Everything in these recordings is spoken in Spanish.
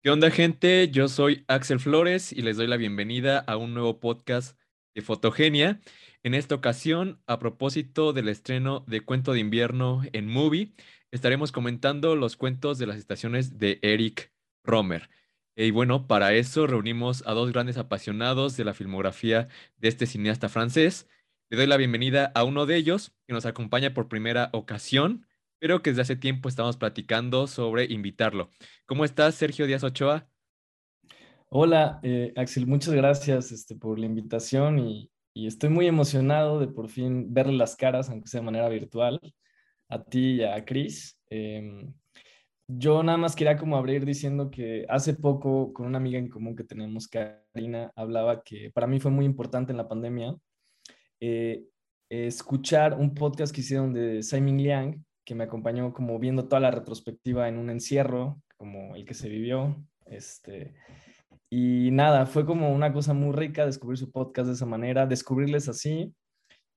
¿Qué onda gente? Yo soy Axel Flores y les doy la bienvenida a un nuevo podcast de Fotogenia. En esta ocasión, a propósito del estreno de Cuento de Invierno en Movie, estaremos comentando los cuentos de las estaciones de Eric Romer. Y bueno, para eso reunimos a dos grandes apasionados de la filmografía de este cineasta francés. Le doy la bienvenida a uno de ellos, que nos acompaña por primera ocasión, pero que desde hace tiempo estamos platicando sobre invitarlo. ¿Cómo estás, Sergio Díaz Ochoa? Hola, eh, Axel, muchas gracias este, por la invitación y, estoy muy emocionado de por fin verle las caras, aunque sea de manera virtual, a ti y a Cris. Em, yo nada más quería como abrir diciendo que hace poco con una amiga en común que tenemos, Karina, hablaba que para mí fue muy importante en la pandemia eh, escuchar un podcast que hicieron de Simon Liang, que me acompañó como viendo toda la retrospectiva en un encierro, como el que se vivió. Este, y nada, fue como una cosa muy rica descubrir su podcast de esa manera, descubrirles así.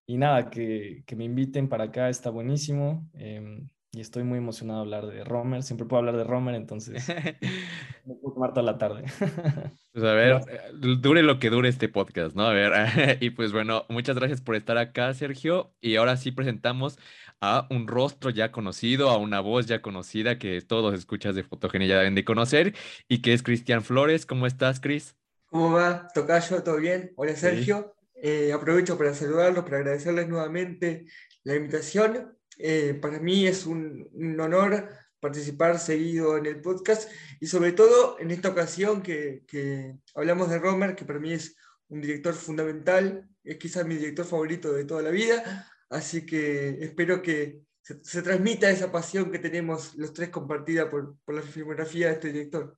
Y nada, que, que me inviten para acá está buenísimo. Em, y estoy muy emocionado de hablar de Romer. Siempre puedo hablar de Romer, entonces me puedo tomar toda la tarde. pues a ver, eh, dure lo que dure este podcast, ¿no? A ver, y pues bueno, muchas gracias por estar acá, Sergio. Y ahora sí presentamos a un rostro ya conocido, a una voz ya conocida que todos escuchas de Fotogenia ya deben de conocer y que es Cristian Flores. ¿Cómo estás, Cris? ¿Cómo va? Tocayo, ¿todo bien? Hola, Sergio. Eh, aprovecho para saludarlos, para agradecerles nuevamente la invitación eh, para mí es un, honor participar seguido en el podcast y sobre todo en esta ocasión que, hablamos de Romer, que para mí es un director fundamental, es quizás mi director favorito de toda la vida, así que espero que se, transmita esa pasión que tenemos los tres compartida por, la filmografía de este director.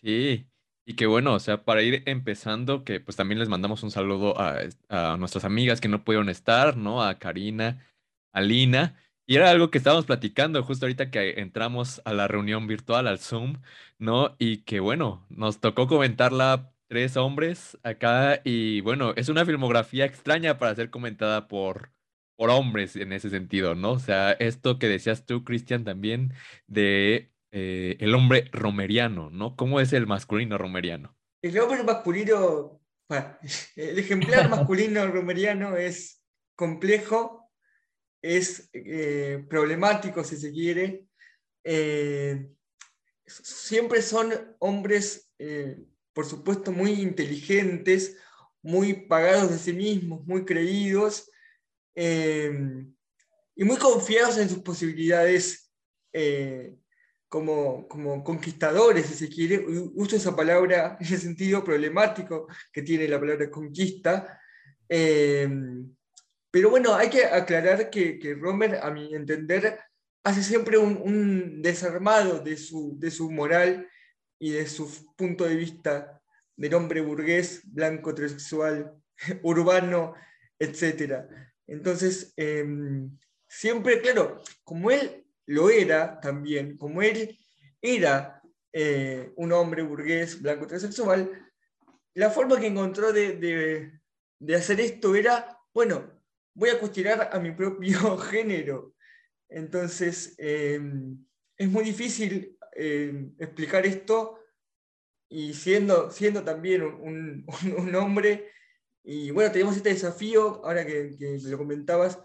Sí, y que bueno, o sea, para ir empezando, que pues también les mandamos un saludo a nuestras amigas que no pudieron estar, ¿no? A Karina, a Lina. Y era algo que estábamos platicando justo ahorita que entramos a la reunión virtual, al Zoom, ¿no? Y que bueno, nos tocó comentarla tres hombres acá y bueno, es una filmografía extraña para ser comentada por, por hombres en ese sentido, ¿no? O sea, esto que decías tú, Cristian, también de eh, el hombre romeriano, ¿no? ¿Cómo es el masculino romeriano? El hombre masculino, el ejemplar masculino romeriano es complejo es eh, problemático, si se quiere. Eh, siempre son hombres, por supuesto, muy inteligentes, muy pagados de sí mismos, muy creídos y muy confiados en sus posibilidades como, como, conquistadores, si se quiere. Uso esa palabra en el sentido problemático que tiene la palabra conquista. Pero bueno, hay que aclarar que, que Romer, a mi entender, hace siempre un, desarmado de su, de su moral y de su punto de vista del hombre burgués, blanco, heterosexual, urbano, etc. Entonces, em, siempre, claro, como él lo era también, como él era eh, un hombre burgués, blanco, heterosexual, la forma que encontró de, de, hacer esto era, bueno, voy a cuestionar a mi propio género. Entonces, em, es muy difícil em, explicar esto y siendo, siendo también un, hombre. Y bueno, tenemos este desafío, ahora que, lo comentabas,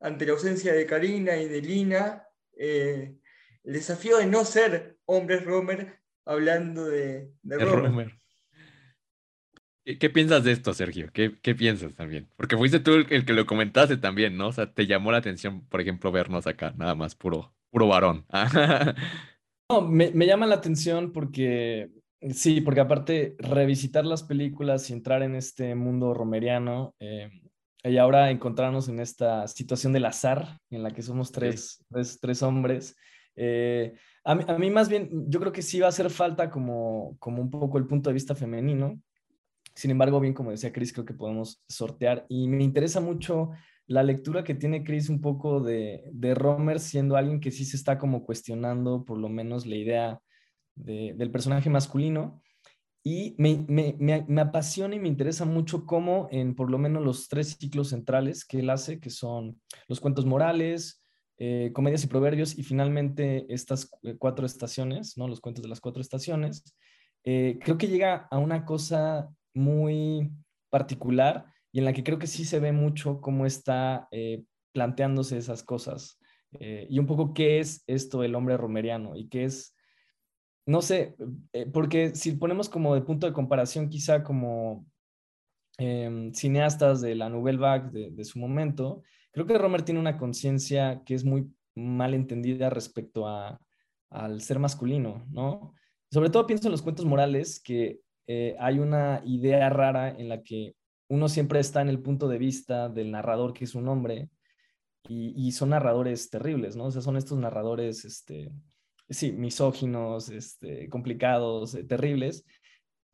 ante la ausencia de Karina y de Lina, eh, el desafío de no ser hombres Romer hablando de, de, Romer. ¿Qué, piensas de esto, Sergio? ¿Qué, piensas también? Porque fuiste tú el, que lo comentaste también, ¿no? O sea, te llamó la atención, por ejemplo, vernos acá, nada más, puro, puro varón. no, me, llama la atención porque, sí, porque aparte, revisitar las películas y entrar en este mundo romeriano, eh, y ahora encontrarnos en esta situación del azar, en la que somos tres, tres, hombres. Eh, a, mí, a, mí, más bien, yo creo que sí va a hacer falta como, como un poco el punto de vista femenino, sin embargo, bien como decía Chris, creo que podemos sortear. Y me interesa mucho la lectura que tiene Chris un poco de, de Romer, siendo alguien que sí se está como cuestionando por lo menos la idea del personaje masculino. Y me, me, me, apasiona y me interesa mucho cómo en por lo menos los tres ciclos centrales que él hace, que son los cuentos morales, eh, comedias y proverbios y finalmente estas eh, cuatro estaciones, ¿no? Los cuentos de las cuatro estaciones. Eh, creo que llega a una cosa muy particular y en la que creo que sí se ve mucho cómo está planteándose esas cosas y un poco qué es esto el hombre romeriano y qué es, no sé, porque si ponemos como de punto de comparación quizá como em, cineastas de la Nouvelle Vague de su momento, Creo que Romer tiene una conciencia que es muy mal entendida respecto a, al ser masculino, ¿no? Sobre todo pienso en los cuentos morales, que eh, hay una idea rara en la que uno siempre está en el punto de vista del narrador, que es un hombre, y, son narradores terribles, ¿no? O sea, son estos narradores, este, sí, misóginos, este, complicados, eh, terribles,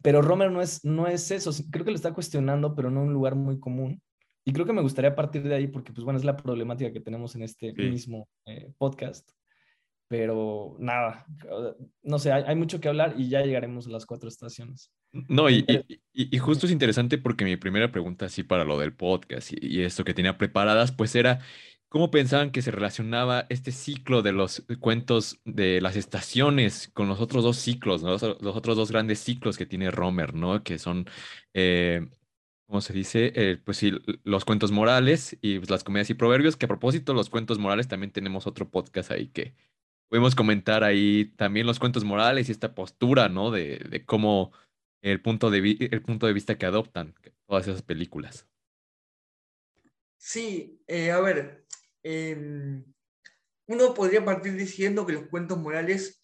pero Romer no es, no es eso, creo que lo está cuestionando, pero no en un lugar muy común. Y creo que me gustaría partir de ahí porque, pues bueno, es la problemática que tenemos en este mismo eh, podcast. Pero nada, no sé, hay, mucho que hablar y ya llegaremos a las cuatro estaciones. No, y, y, justo es interesante porque mi primera pregunta, así para lo del podcast y, esto que tenía preparadas, pues era, ¿cómo pensaban que se relacionaba este ciclo de los cuentos de las estaciones con los otros dos ciclos, los, otros dos grandes ciclos que tiene Romer, ¿no? Que son eh, ¿cómo se dice? Eh, pues sí, los cuentos morales y pues, las comedias y proverbios, que a propósito, los cuentos morales también tenemos otro podcast ahí que podemos comentar ahí también los cuentos morales y esta postura, ¿no? De, cómo el punto de, el punto de vista que adoptan todas esas películas. Sí, eh, a ver, uno podría partir diciendo que los cuentos morales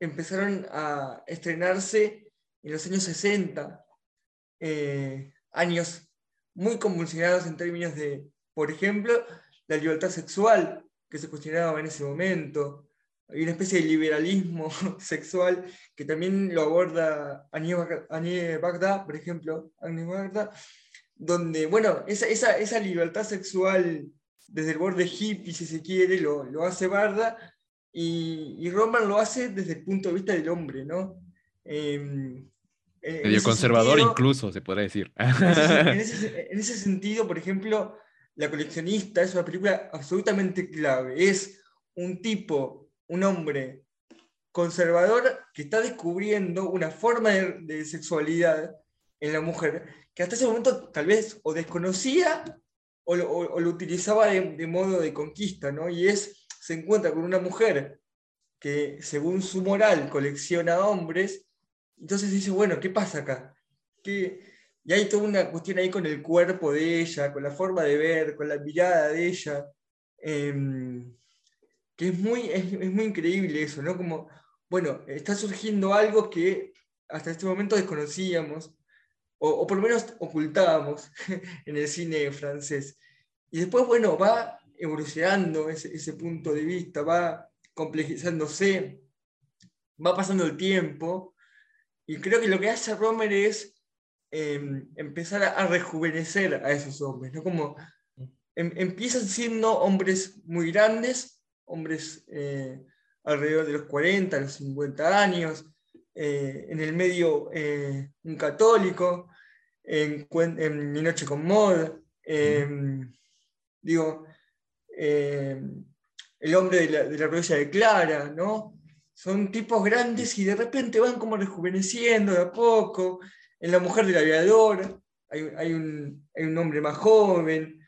empezaron a estrenarse en los años 60, años muy convulsionados en términos de, por ejemplo, la libertad sexual que se cuestionaba en ese momento. Hay una especie de liberalismo sexual que también lo aborda Aníbal Bagdad, por ejemplo, Bagdad, donde, bueno, esa, esa, libertad sexual desde el borde hippie, si se quiere, lo, lo hace Barda, y, y Roman lo hace desde el punto de vista del hombre, ¿no? Em, Medio conservador incluso, se podría decir. En ese, sentido, por ejemplo, La coleccionista es una película absolutamente clave. Es un tipo, un hombre conservador que está descubriendo una forma de, sexualidad en la mujer que hasta ese momento tal vez o desconocía o lo, utilizaba de, modo de conquista, ¿no? Y es, se encuentra con una mujer que según su moral colecciona hombres entonces dice, bueno, ¿qué pasa acá? Y hay toda una cuestión ahí con el cuerpo de ella, con la forma de ver, con la mirada de ella, em, que es muy, es, muy increíble eso, ¿no? Como, bueno, está surgiendo algo que hasta este momento desconocíamos, o, por lo menos ocultábamos en el cine francés. Y después, bueno, va evolucionando ese, ese punto de vista, va complejizándose, va pasando el tiempo, y creo que lo que hace Romer es em, empezar a, rejuvenecer a esos hombres, ¿no? Como em, empiezan siendo hombres muy grandes, hombres eh, alrededor de los 40, los 50 años, eh, en el medio eh, un católico, en, Mi Noche con Mod, em, digo, el hombre de la, de la de Clara, ¿no? son tipos grandes y de repente van como rejuveneciendo de a poco. En La Mujer del Aviador hay, hay, un, hay un, hombre más joven,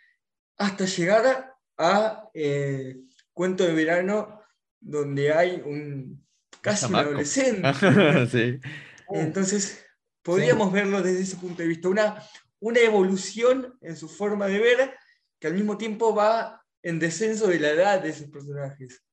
hasta llegar a eh, Cuento de Verano, donde hay un casi un adolescente. Entonces, podríamos verlo desde ese punto de vista, una, una evolución en su forma de ver que al mismo tiempo va en descenso de la edad de esos personajes.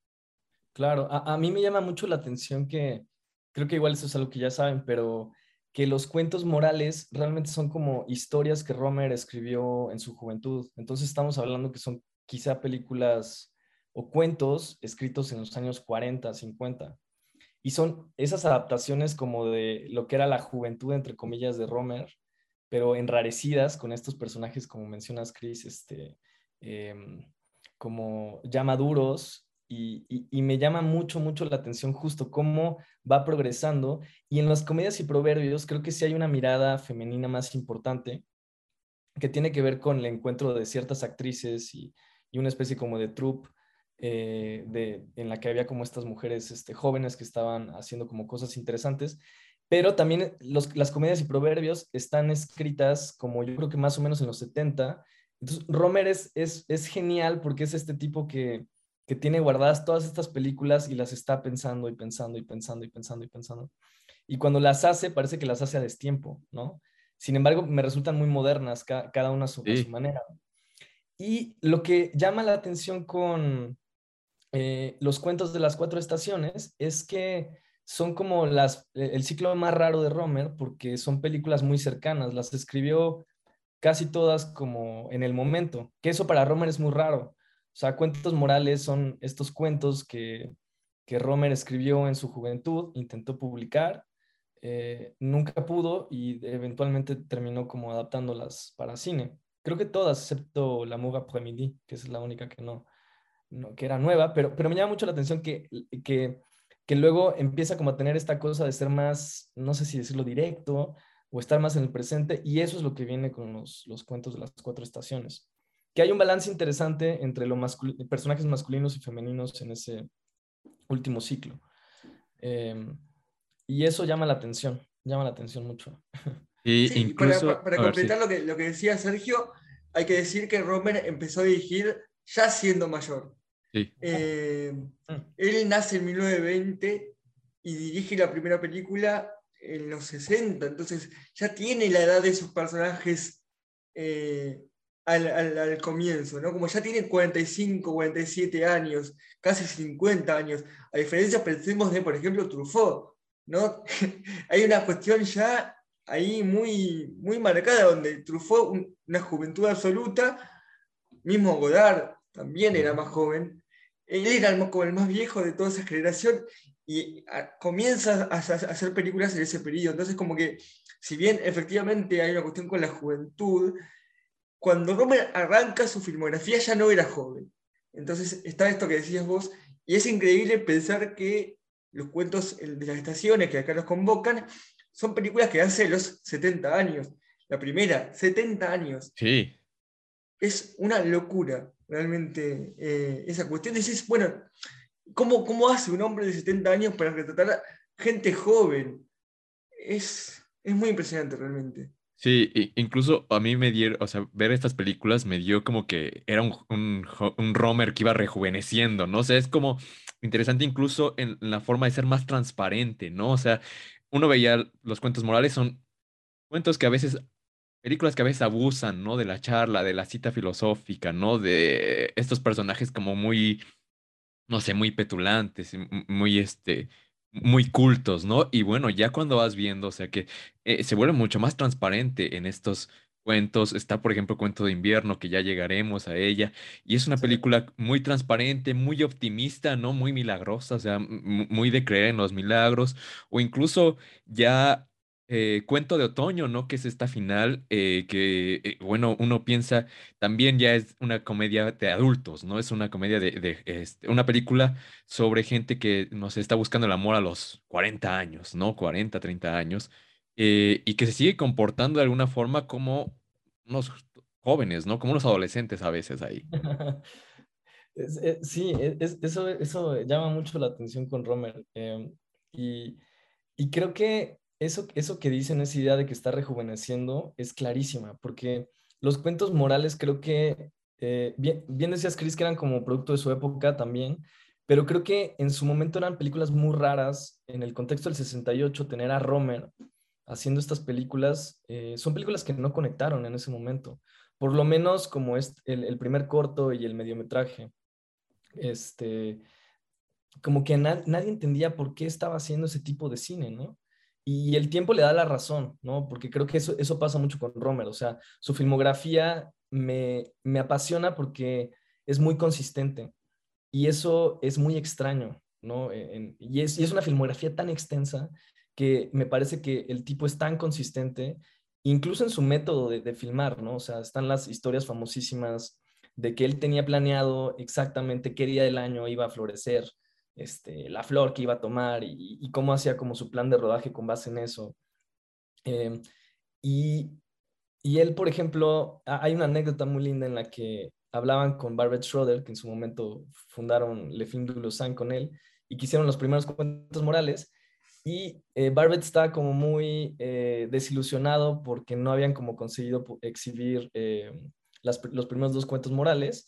Claro, a, mí me llama mucho la atención que, creo que igual eso es algo que ya saben, pero que los cuentos morales realmente son como historias que Romer escribió en su juventud. Entonces estamos hablando que son quizá películas o cuentos escritos en los años 40, 50. Y son esas adaptaciones como de lo que era la juventud, entre comillas, de Romer, pero enrarecidas con estos personajes, como mencionas, Chris, este, em, como ya maduros y, me llama mucho, mucho la atención justo cómo va progresando. Y en las comedias y proverbios creo que sí hay una mirada femenina más importante que tiene que ver con el encuentro de ciertas actrices y, una especie como de troupe eh, de, en la que había como estas mujeres este, jóvenes que estaban haciendo como cosas interesantes, pero también las comedias y proverbios están escritas como yo creo que más o menos en los 70. Entonces, Romer es, es, es genial porque es este tipo que, que tiene guardadas todas estas películas y las está pensando y pensando y pensando y pensando y pensando. Y cuando las hace, parece que las hace a destiempo, ¿no? Sin embargo, me resultan muy modernas, cada una a su, a su manera. Y lo que llama la atención con, eh, los cuentos de las cuatro estaciones es que son como las, eh, el ciclo más raro de Romer porque son películas muy cercanas, las escribió casi todas como en el momento, que eso para Romer es muy raro. O sea, cuentos morales son estos cuentos que, que Romer escribió en su juventud, intentó publicar, eh, nunca pudo y eventualmente terminó como adaptándolas para cine. Creo que todas, excepto La Muga Premidi, que es la única que no, que era nueva, pero, pero me llama mucho la atención que, que, que luego empieza como a tener esta cosa de ser más, no sé si decirlo directo, o estar más en el presente, y eso es lo que viene con los, los cuentos de las cuatro estaciones. Que hay un balance interesante entre los personajes masculinos y femeninos en ese último ciclo. Em, y eso llama la atención, llama la atención mucho. Y incluso, para, completar lo, que, lo que decía Sergio, hay que decir que Romer empezó a dirigir ya siendo mayor. Eh, él nace en 1920 y dirige la primera película en los 60, entonces ya tiene la edad de sus personajes eh, al, comienzo, ¿no? Como ya tiene 45, 47 años, casi 50 años, a diferencia, pensemos de, por ejemplo, Truffaut, ¿no? Hay una cuestión ya ahí muy, muy marcada, donde Truffaut, una juventud absoluta, mismo Godard también era más joven, él era como el más viejo de toda esa generación y ah, comienza a, hacer películas en ese periodo. Entonces, como que, si bien efectivamente hay una cuestión con la juventud, cuando Romer arranca su filmografía ya no era joven. Entonces, está esto que decías vos, y es increíble pensar que los cuentos de las estaciones que acá nos convocan son películas que hace los 70 años. La primera, 70 años. Sí. Es una locura realmente eh, esa cuestión. Dices, bueno, ¿cómo, ¿cómo hace un hombre de 70 años para retratar a gente joven? Es, es muy impresionante realmente. Sí, incluso a mí me dio, o sea, ver estas películas me dio como que era un, un, Romer que iba rejuveneciendo, ¿no? O sea, es como interesante incluso en la forma de ser más transparente, ¿no? O sea, uno veía los cuentos morales, son cuentos que a veces películas que a veces abusan, ¿no? De la charla, de la cita filosófica, ¿no? De estos personajes como muy, no sé, muy petulantes, muy, este, muy cultos, ¿no? Y bueno, ya cuando vas viendo, o sea, que eh, se vuelve mucho más transparente en estos cuentos. Está, por ejemplo, Cuento de Invierno, que ya llegaremos a ella. Y es una película muy transparente, muy optimista, ¿no? Muy milagrosa, o sea, muy de creer en los milagros. O incluso ya eh, Cuento de Otoño, ¿no? Que es esta final eh, que, eh, bueno, uno piensa también ya es una comedia de adultos, ¿no? Es una comedia de, este, una película sobre gente que, no está buscando el amor a los 40 años, ¿no? 40, 30 años, y que se sigue comportando de alguna forma como unos jóvenes, ¿no? Como unos adolescentes a veces ahí. sí, e, eso, eso llama mucho la atención con Romer. Em, y, y creo que eso, eso que dicen, esa idea de que está rejuveneciendo, es clarísima, porque los cuentos morales creo que, eh, bien, bien decías, Chris, que eran como producto de su época también, pero creo que en su momento eran películas muy raras. En el contexto del 68, tener a Romer haciendo estas películas, eh, son películas que no conectaron en ese momento, por lo menos como es el, primer corto y el mediometraje. Este, como que nadie entendía por qué estaba haciendo ese tipo de cine, ¿no? Y el tiempo le da la razón, ¿no? Porque creo que eso, eso pasa mucho con Romer. O sea, su filmografía me, me apasiona porque es muy consistente. Y eso es muy extraño, ¿no? y, es, y, es, una filmografía tan extensa que me parece que el tipo es tan consistente, incluso en su método de, de, filmar, ¿no? O sea, están las historias famosísimas de que él tenía planeado exactamente qué día del año iba a florecer este, la flor que iba a tomar y, cómo hacía como su plan de rodaje con base en eso. Em, y, él, por ejemplo, hay una anécdota muy linda en la que hablaban con Barbet Schroeder, que en su momento fundaron Le Fin du Lausanne con él, y que hicieron los primeros cuentos morales. Y eh, Barbet estaba como muy eh, desilusionado porque no habían como conseguido exhibir eh, los primeros dos cuentos morales.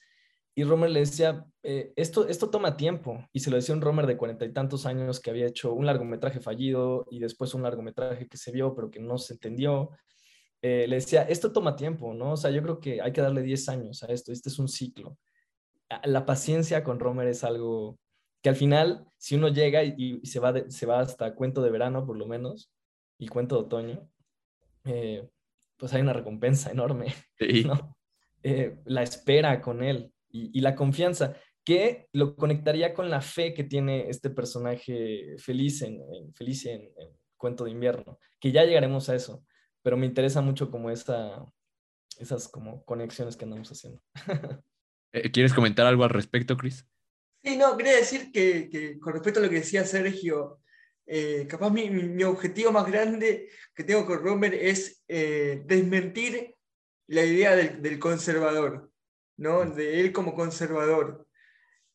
Y Romer le decía, esto, esto toma tiempo. Y se lo decía un Romer de cuarenta y tantos años que había hecho un largometraje fallido y después un largometraje que se vio pero que no se entendió. le decía, esto toma tiempo, ¿no? O sea, yo creo que hay que darle 10 años a esto. Este es un ciclo. La paciencia con Romer es algo que al final, si uno llega y, se, va se va hasta cuento de verano, por lo menos, y cuento de otoño, eh, pues hay una recompensa enorme, ¿no? Eh, la espera con él y, la confianza, que lo conectaría con la fe que tiene este personaje feliz en, feliz en, Cuento de Invierno, que ya llegaremos a eso, pero me interesa mucho como esa, esas como conexiones que andamos haciendo. Eh, ¿Quieres comentar algo al respecto, Chris? Sí, no, quería decir que, con respecto a lo que decía Sergio, eh, capaz mi, objetivo más grande que tengo con Romer es eh, desmentir la idea del, conservador, ¿no? De él como conservador.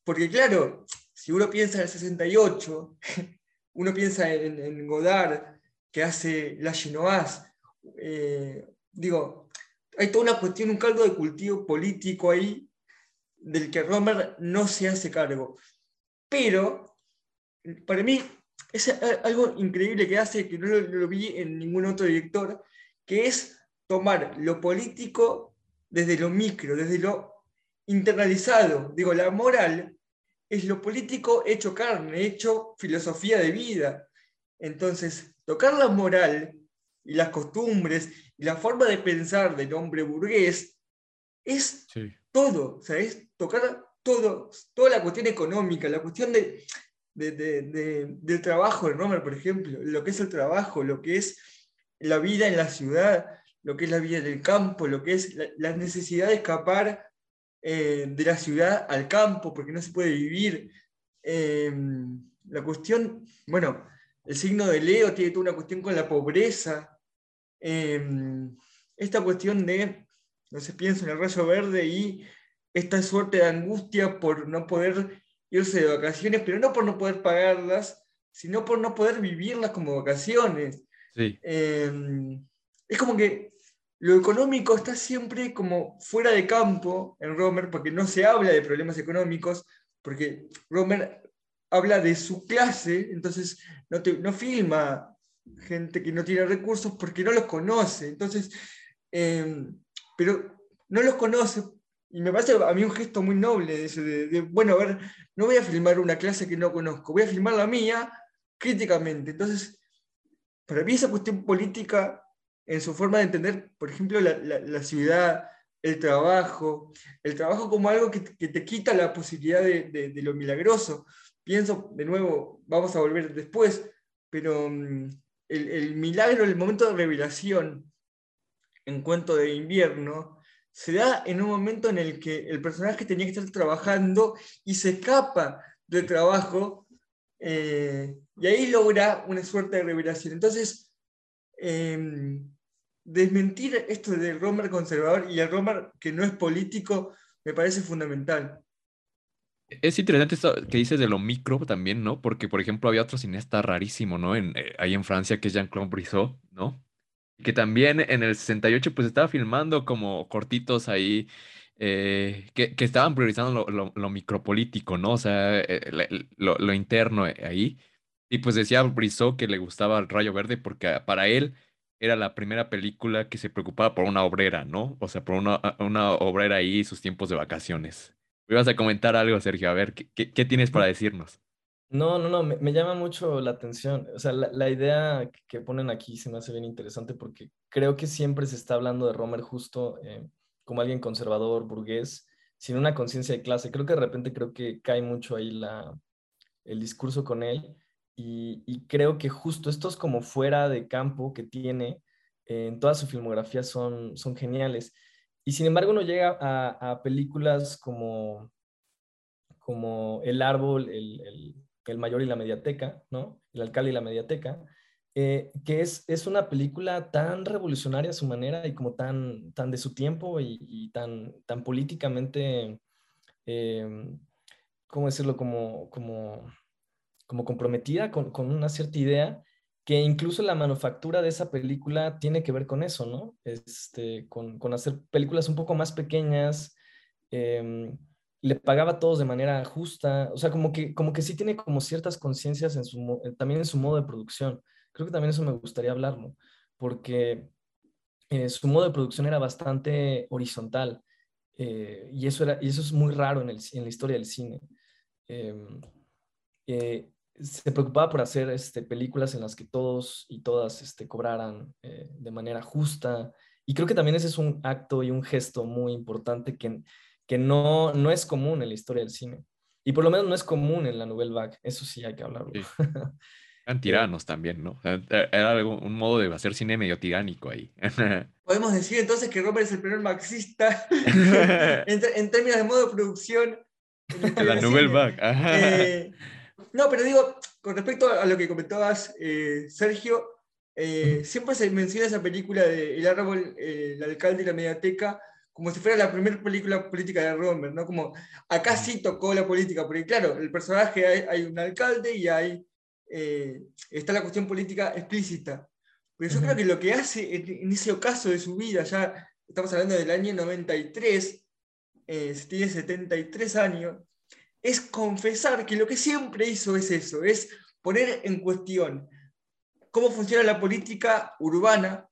Porque claro, si uno piensa en el 68, uno piensa en, Godard, que hace La Chinoise, eh, digo, hay toda una cuestión, un caldo de cultivo político ahí del que Romer no se hace cargo. Pero, para mí, es algo increíble que hace, que no lo, vi en ningún otro director, que es tomar lo político desde lo micro, desde lo internalizado. Digo, la moral es lo político hecho carne, hecho filosofía de vida. Entonces, tocar la moral y las costumbres y la forma de pensar del hombre burgués es todo, o sea, es tocar todo, toda la cuestión económica, la cuestión de, del trabajo de Romer, por ejemplo, lo que es el trabajo, lo que es la vida en la ciudad, lo que es la vida del campo, lo que es la, necesidad de escapar eh, de la ciudad al campo, porque no se puede vivir. Eh, la cuestión, bueno, el signo de Leo tiene toda una cuestión con la pobreza. Eh, esta cuestión de, no sé, pienso en el rayo verde y esta suerte de angustia por no poder irse de vacaciones, pero no por no poder pagarlas, sino por no poder vivirlas como vacaciones. Em, es como que lo económico está siempre como fuera de campo en Romer, porque no se habla de problemas económicos, porque Romer habla de su clase, entonces no, no filma gente que no tiene recursos porque no los conoce. Entonces, em, pero no los conoce y me parece a mí un gesto muy noble de, bueno, a ver, no voy a filmar una clase que no conozco, voy a filmar la mía críticamente. Entonces, para mí esa cuestión política, en su forma de entender, por ejemplo, la, ciudad, el trabajo, el trabajo como algo que, te quita la posibilidad de, lo milagroso. Pienso, de nuevo, vamos a volver después, pero mm, el, milagro, el momento de revelación en cuento de invierno, se da en un momento en el que el personaje tenía que estar trabajando y se escapa del trabajo eh, y ahí logra una suerte de revelación. Entonces, em, desmentir esto del Romer conservador y el Romer que no es político me parece fundamental. Es interesante esto que dices de lo micro también, ¿no? Porque, por ejemplo, había otro cineasta rarísimo, ¿no? En, eh, ahí en Francia, que es Jean-Claude Brissot, ¿no? que también en el 68 pues estaba filmando como cortitos ahí eh, que, estaban priorizando lo, micropolítico, ¿no? O sea, eh, lo, interno ahí. Y pues decía Brissot que le gustaba el Rayo Verde porque para él era la primera película que se preocupaba por una obrera, ¿no? O sea, por una, una obrera ahí y sus tiempos de vacaciones. ¿Me ibas a comentar algo, Sergio? A ver, ¿qué, qué tienes para decirnos? No, no, no, me, llama mucho la atención. O sea, la, idea que ponen aquí se me hace bien interesante porque creo que siempre se está hablando de Romer justo eh, como alguien conservador, burgués, sin una conciencia de clase. Creo que de repente creo que cae mucho ahí la, el discurso con él y, creo que justo estos como fuera de campo que tiene eh, en toda su filmografía son, son geniales. Y sin embargo uno llega a, a películas como, como El Árbol, el el mayor y la mediateca, ¿no? El alcalde y la mediateca, eh, que es, es una película tan revolucionaria a su manera y como tan, tan de su tiempo y, tan, tan políticamente, em, ¿cómo decirlo? Como, como, como comprometida con, con, una cierta idea, que incluso la manufactura de esa película tiene que ver con eso, ¿no? Este, con, con hacer películas un poco más pequeñas. Eh, le pagaba a todos de manera justa, o sea, como que, como que sí tiene como ciertas conciencias en su, también en su modo de producción. Creo que también eso me gustaría hablarlo, porque eh, su modo de producción era bastante horizontal eh, y, eso era, y eso es muy raro en, el, en la historia del cine. Em, eh, se preocupaba por hacer este, películas en las que todos y todas este, cobraran de manera justa. Y creo que también ese es un acto y un gesto muy importante que, que no, no es común en la historia del cine. Y por lo menos no es común en la Nouvelle Vague, eso sí hay que hablarlo. Eran tiranos también, ¿no? Era un modo de hacer cine medio tiránico ahí. Podemos decir entonces que Robert es el primer marxista en, términos de modo de producción. La Nouvelle Vague. Eh, no, pero digo, con respecto a lo que comentabas, eh, Sergio, eh, siempre se menciona esa película de El árbol, el alcalde y la mediateca como si fuera la primera película política de Romer, ¿no? Como acá sí tocó la política, porque claro, el personaje hay, un alcalde y hay, eh, está la cuestión política explícita. Pero yo creo que lo que hace en, ese ocaso de su vida, ya estamos hablando del año 93, eh, tiene 73 años, es confesar que lo que siempre hizo es eso, es poner en cuestión cómo funciona la política urbana,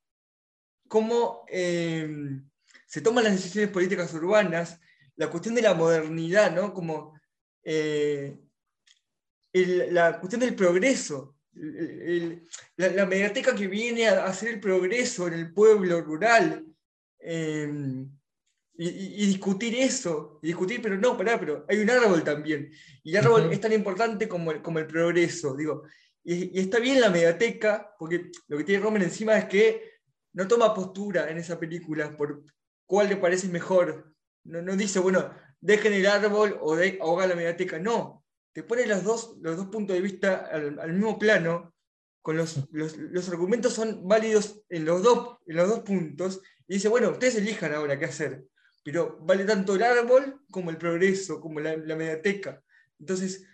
cómo... Eh, se toman las decisiones políticas urbanas, la cuestión de la modernidad, ¿no? Como eh, la cuestión del progreso, la, mediateca que viene a hacer el progreso en el pueblo rural. Em, y, discutir eso, y discutir, pero no, pará, pero hay un árbol también, y el árbol es tan importante como el, como el progreso, digo, y, está bien la mediateca, porque lo que tiene Romer encima es que no toma postura en esa película por, cuál le parece mejor. No, no dice, bueno, dejen el árbol o de, ahoga la mediateca. No, te pone los dos, los dos puntos de vista al, mismo plano, con los, los, argumentos son válidos en los, dos, en los dos puntos, y dice, bueno, ustedes elijan ahora qué hacer. Pero vale tanto el árbol como el progreso, como la, mediateca. Entonces,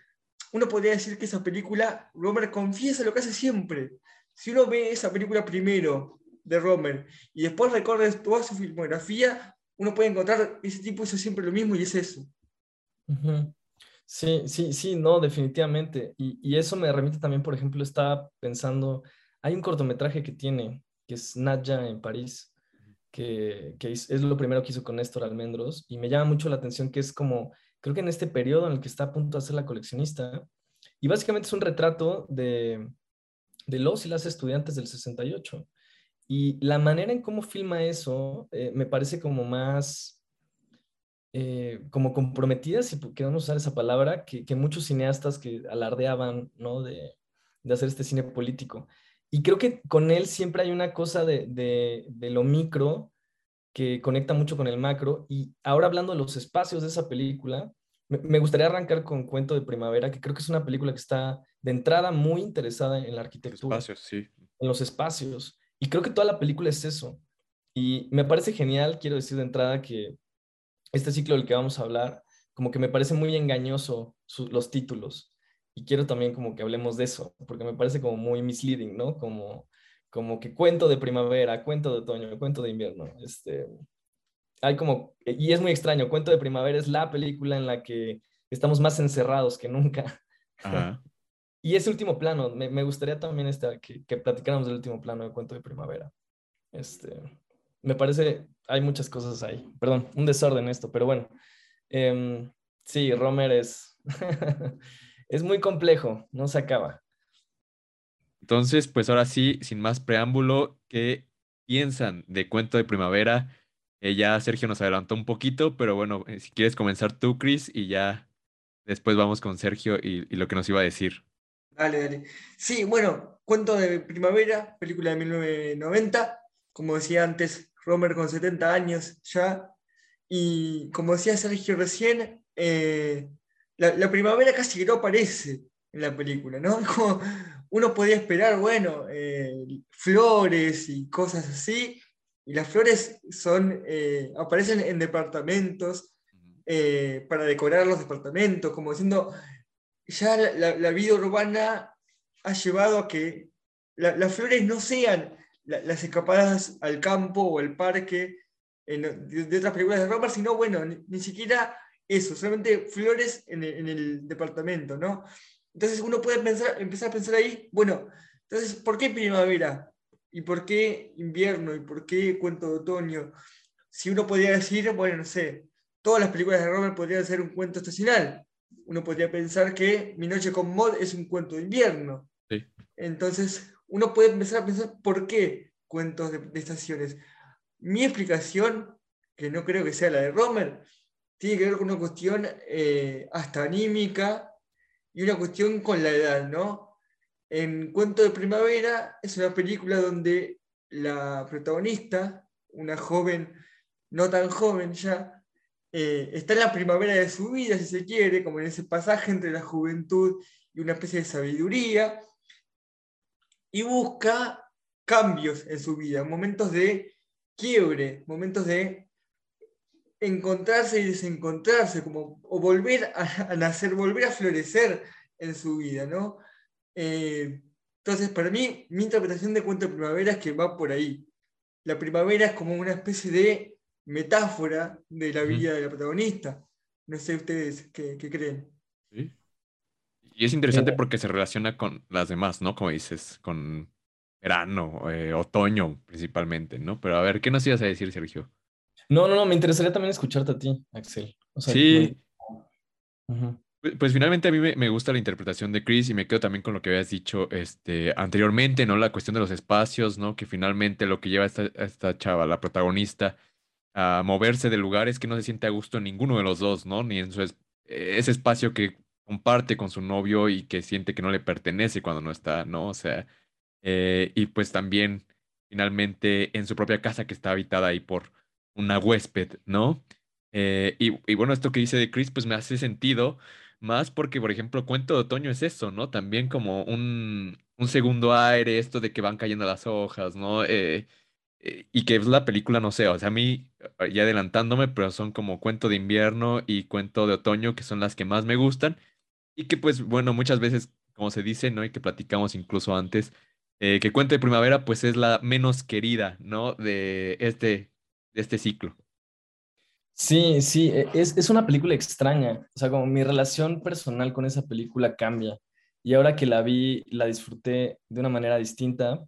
uno podría decir que esa película, Romer confiesa lo que hace siempre. Si uno ve esa película primero de Romer y después recorre toda su filmografía, uno puede encontrar ese tipo hizo siempre lo mismo y es eso. Sí, sí, sí, no, definitivamente. Y, y, eso me remite también, por ejemplo, estaba pensando, hay un cortometraje que tiene, que es Nadja en París, que, es, lo primero que hizo con Néstor Almendros, y me llama mucho la atención que es como, creo que en este periodo en el que está a punto de hacer la coleccionista, y básicamente es un retrato de, de los y las estudiantes del 68. Y la manera en cómo filma eso eh, me parece como más, eh, como comprometida, si queremos usar esa palabra, que, que, muchos cineastas que alardeaban, ¿no? De, de, hacer este cine político. Y creo que con él siempre hay una cosa de, de, de, lo micro que conecta mucho con el macro. Y ahora hablando de los espacios de esa película, me, me gustaría arrancar con Cuento de Primavera, que creo que es una película que está de entrada muy interesada en la arquitectura. Espacios, sí. En los espacios. Y creo que toda la película es eso. Y me parece genial, quiero decir de entrada, que este ciclo del que vamos a hablar, como que me parece muy engañoso los títulos. Y quiero también como que hablemos de eso, porque me parece como muy misleading, ¿no? Como, como que cuento de primavera, cuento de otoño, cuento de invierno. Este, hay como, y es muy extraño, cuento de primavera es la película en la que estamos más encerrados que nunca. Ajá. Y ese último plano, me, me gustaría también este, que, que, platicáramos del último plano de Cuento de Primavera. Este, me parece, hay muchas cosas ahí. Perdón, un desorden esto, pero bueno. Eh, sí, Romer es, es muy complejo, no se acaba. Entonces, pues ahora sí, sin más preámbulo, ¿qué piensan de Cuento de Primavera? Eh, ya Sergio nos adelantó un poquito, pero bueno, eh, si quieres comenzar tú, Chris, y ya después vamos con Sergio y, y lo que nos iba a decir. Dale, dale. Sí, bueno, Cuento de Primavera, película de 1990. Como decía antes, Romer con 70 años ya. Y como decía Sergio recién, eh, la, primavera casi que no aparece en la película, ¿no? Como uno podía esperar, bueno, eh, flores y cosas así, y las flores son, eh, aparecen en departamentos eh, para decorar los departamentos, como diciendo, ya la, vida urbana ha llevado a que las flores no sean las escapadas al campo o al parque de, otras películas de Robert, sino, bueno, ni, siquiera eso, solamente flores en el, en el, departamento, ¿no? Entonces uno puede pensar, empezar a pensar ahí, bueno, entonces, ¿por qué primavera? ¿Y por qué invierno? ¿Y por qué cuento de otoño? Si uno podría decir, bueno, no sé, todas las películas de Robert podrían ser un cuento estacional. Uno podría pensar que Mi noche con Mod es un cuento de invierno. Entonces, uno puede empezar a pensar por qué cuentos de, estaciones. Mi explicación, que no creo que sea la de Romer, tiene que ver con una cuestión eh, hasta anímica y una cuestión con la edad, ¿no? En Cuento de Primavera es una película donde la protagonista, una joven, no tan joven ya, eh, está en la primavera de su vida, si se quiere, como en ese pasaje entre la juventud y una especie de sabiduría, y busca cambios en su vida, momentos de quiebre, momentos de encontrarse y desencontrarse, como, o volver a, nacer, volver a florecer en su vida, ¿no? Eh, entonces, para mí, mi interpretación de Cuento de Primavera es que va por ahí. La primavera es como una especie de metáfora de la vida de la protagonista. No sé ustedes qué, creen. Y es interesante eh, porque se relaciona con las demás, ¿no? Como dices, con verano, eh, otoño principalmente, ¿no? Pero a ver, ¿qué nos ibas a decir, Sergio? No, no, no, me interesaría también escucharte a ti, Axel. sí. Pues, pues, finalmente a mí me, gusta la interpretación de Chris y me quedo también con lo que habías dicho este, anteriormente, ¿no? La cuestión de los espacios, ¿no? Que finalmente lo que lleva a esta, a esta chava, la protagonista, a moverse de lugares que no se siente a gusto en ninguno de los dos, ¿no? Ni en su ese espacio que comparte con su novio y que siente que no le pertenece cuando no está, ¿no? O sea, eh, y pues también finalmente en su propia casa que está habitada ahí por una huésped, ¿no? Eh, y, y, bueno, esto que dice de Chris, pues me hace sentido, más porque, por ejemplo, Cuento de Otoño es eso, ¿no? También como un, un segundo aire, esto de que van cayendo las hojas, ¿no? Eh, eh, y que es la película, no sé, o sea, a mí, ya adelantándome, pero son como cuento de invierno y cuento de otoño, que son las que más me gustan, y que pues, bueno, muchas veces, como se dice, ¿no? Y que platicamos incluso antes, que cuento de primavera, pues es la menos querida, ¿no? De este, de este ciclo. Sí, sí, e, es, es una película extraña, o sea, como mi relación personal con esa película cambia, y ahora que la vi, la disfruté de una manera distinta,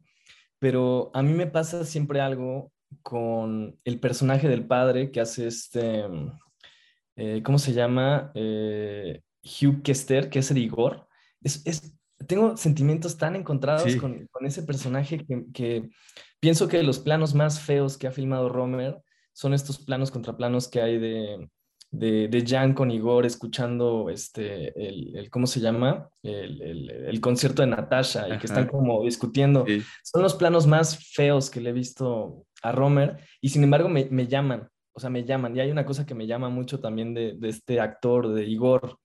pero a mí me pasa siempre algo con el personaje del padre que hace este, eh, ¿cómo se llama? Eh, Hugh Kester, que es el Igor. Es, tengo sentimientos tan encontrados con, ese personaje que, que, pienso que los planos más feos que ha filmado Romer son estos planos contra planos que hay de, de, de Jan con Igor escuchando este, el, ¿cómo se llama? El, el, concierto de Natasha y que están como discutiendo. Son los planos más feos que le he visto a Romer y sin embargo me, me, llaman, o sea, me llaman. Y hay una cosa que me llama mucho también de, de este actor, de Igor.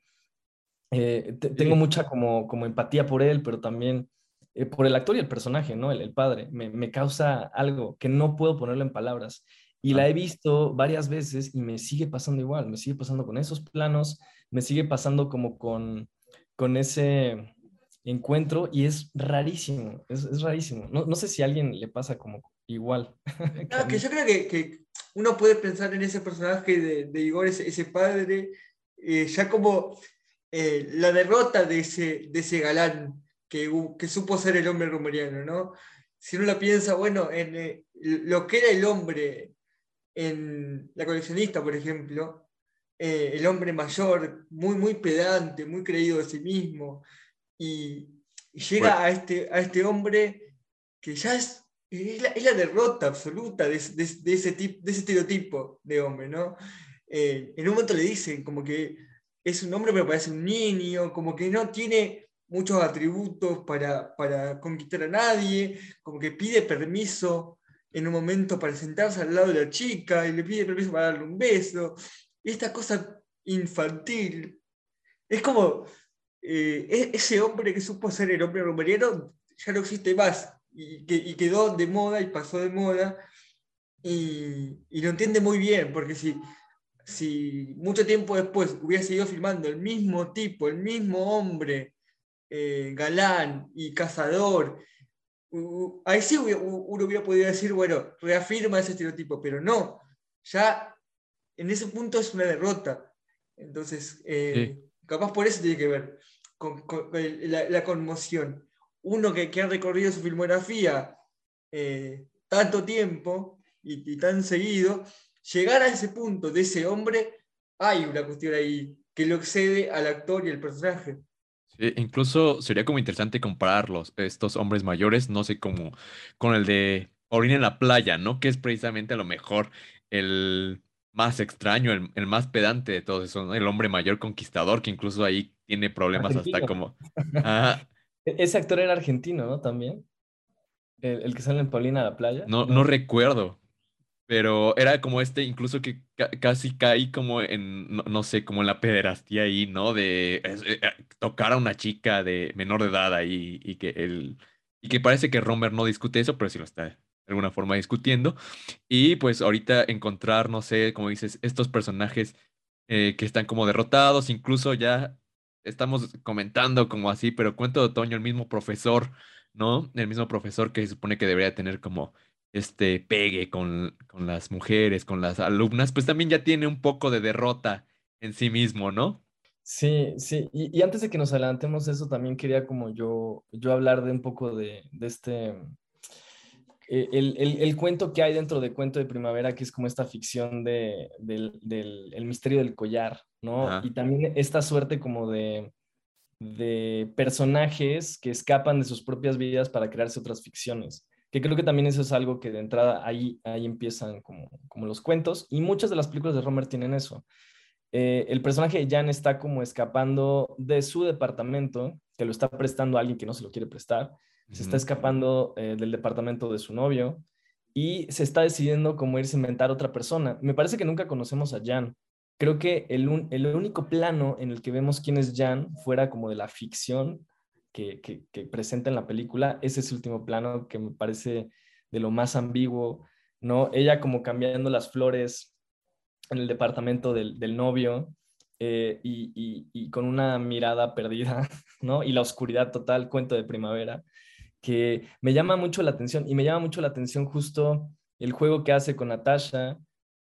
Eh, tengo mucha como, como empatía por él, pero también eh, por el actor y el personaje, ¿no? El, el padre. Me, me causa algo que no puedo ponerlo en palabras. Y la he visto varias veces y me sigue pasando igual, me sigue pasando con esos planos, me sigue pasando como con, con ese encuentro y es rarísimo, es, rarísimo. No, no, sé si a alguien le pasa como igual. No, que yo creo que, que, uno puede pensar en ese personaje de, de Igor, ese, padre, eh, ya como eh, la derrota de ese, de ese galán que, que supo ser el hombre romeriano, ¿no? Si uno lo piensa, bueno, en eh, lo que era el hombre en La coleccionista, por ejemplo, eh, el hombre mayor, muy, muy pedante, muy creído de sí mismo, y, llega a, este, a este hombre que ya es, es, la, derrota absoluta de, de, ese tipo, de ese estereotipo de hombre, ¿no? Eh, en un momento le dicen como que es un hombre pero parece un niño, como que no tiene muchos atributos para, para conquistar a nadie, como que pide permiso en un momento para sentarse al lado de la chica y le pide permiso para darle un beso. esta cosa infantil. Es como, eh, e-, ese hombre que supo ser el hombre romeriano ya no existe más y, que, y quedó de moda y pasó de moda y, y, lo entiende muy bien, porque si, si mucho tiempo después hubiera seguido filmando el mismo tipo, el mismo hombre, eh, galán y cazador, ahí sí uno hubiera podido decir, bueno, reafirma ese estereotipo, pero no, ya en ese punto es una derrota. Entonces, eh, capaz por eso tiene que ver con, la, conmoción. Uno que, que, ha recorrido su filmografía eh, tanto tiempo y, tan seguido, llegar a ese punto de ese hombre, hay una cuestión ahí que lo excede al actor y al personaje. Sí, incluso sería como interesante compararlos, estos hombres mayores, no sé, como con el de Orina en la playa, ¿no? Que es precisamente a lo mejor el más extraño, el, más pedante de todos esos, El hombre mayor conquistador, que incluso ahí tiene problemas hasta como... E-, ese actor era argentino, ¿no? También. El, que sale en Paulina a la playa. No, no, recuerdo. Pero era como este, incluso que casi caí como en, no, sé, como en la pederastía ahí, ¿no? De eh, eh, tocar a una chica de menor de edad ahí y que él, y que parece que Romer no discute eso, pero sí lo está alguna forma discutiendo. Y pues ahorita encontrar, no sé, como dices, estos personajes eh, que están como derrotados, incluso ya estamos comentando como así, pero cuento de otoño, el mismo profesor, ¿no? El mismo profesor que se supone que debería tener como este pegue con, con las mujeres, con las alumnas, pues también ya tiene un poco de derrota en sí mismo, ¿no? Sí, sí, y, antes de que nos adelantemos eso, también quería como yo, yo hablar de un poco de, de este, eh, el, el, cuento que hay dentro de Cuento de Primavera, que es como esta ficción de, del, del el misterio del collar, ¿no? Y también esta suerte como de, de personajes que escapan de sus propias vidas para crearse otras ficciones. Que creo que también eso es algo que de entrada ahí, ahí empiezan como, como los cuentos. Y muchas de las películas de Romer tienen eso. Eh, el personaje de Jan está como escapando de su departamento, que lo está prestando a alguien que no se lo quiere prestar se está escapando eh, del departamento de su novio y se está decidiendo cómo irse a inventar otra persona. Me parece que nunca conocemos a Jan. Creo que el, el único plano en el que vemos quién es Jan, fuera como de la ficción que, presenta en la película, es ese último plano que me parece de lo más ambiguo, ¿no? Ella como cambiando las flores en el departamento del, del novio eh, y, y, y, con una mirada perdida, ¿no? Y la oscuridad total, cuento de primavera que me llama mucho la atención y me llama mucho la atención justo el juego que hace con Natasha,